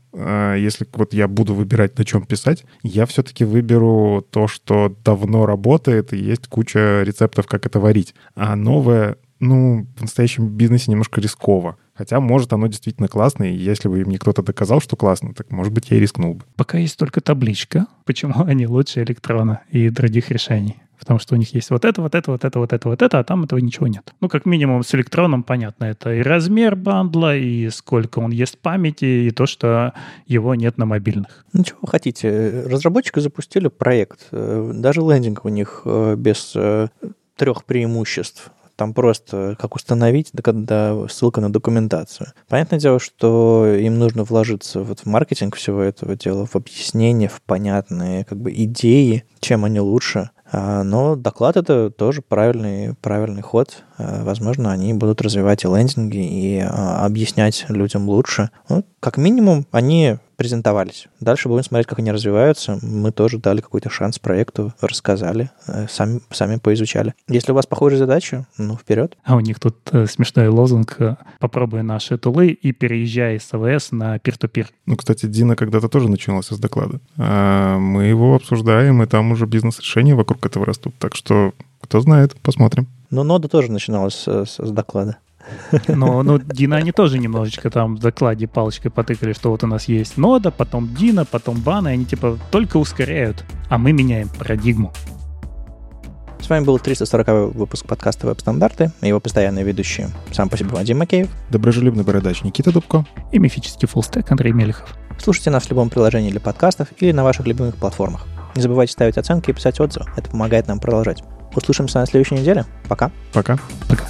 если вот я буду выбирать, на чем писать, я все-таки выберу то, что давно работает, и есть куча рецептов, как это варить. А новое, ну, в настоящем бизнесе немножко рисково. Хотя, может, оно действительно классное, и если бы мне кто-то доказал, что классно, так, может быть, я и рискнул бы. Пока есть только табличка, почему они лучше электрона и других решений. Потому что у них есть вот это, вот это, вот это, вот это, вот это, а там этого ничего нет. Ну, как минимум, с электроном понятно. Это и размер бандла, и сколько он ест памяти, и то, что его нет на мобильных. Ну, чего вы хотите? Разработчики запустили проект. Э, даже лендинг у них э, без э, трех преимуществ. Там просто как установить, да, ссылка на документацию. Понятное дело, что им нужно вложиться вот в маркетинг всего этого дела, в объяснение, в понятные как бы идеи, чем они лучше. А, но доклад это тоже правильный, правильный ход. А, возможно, они будут развивать и лендинги, и а, объяснять людям лучше. Ну, как минимум, они презентовались. Дальше будем смотреть, как они развиваются. Мы тоже дали какой-то шанс проекту, рассказали, э, сами, сами поизучали. Если у вас похожие задачи, ну, вперед. А у них тут э, смешной лозунг э, «Попробуй наши тулы и переезжай с АВС на пир-ту-пир». Ну, кстати, Дина когда-то тоже начиналась с доклада. А мы его обсуждаем, и там уже бизнес-решения вокруг этого растут. Так что, кто знает, посмотрим. Но нода тоже начиналась с, с доклада. Но, ну, Дина они тоже немножечко там в докладе палочкой потыкали, что вот у нас есть нода, потом Дина, потом Бана, и они типа только ускоряют, а мы меняем парадигму. С вами был 340 выпуск подкаста «Веб-стандарты» и его постоянные ведущие. Сам по себе Вадим Макеев. Доброжелюбный бородач Никита Дубко. И мифический фуллстек Андрей Мелехов. Слушайте нас в любом приложении для подкастов или на ваших любимых платформах. Не забывайте ставить оценки и писать отзывы. Это помогает нам продолжать. Услышимся на следующей неделе. Пока. Пока. Пока.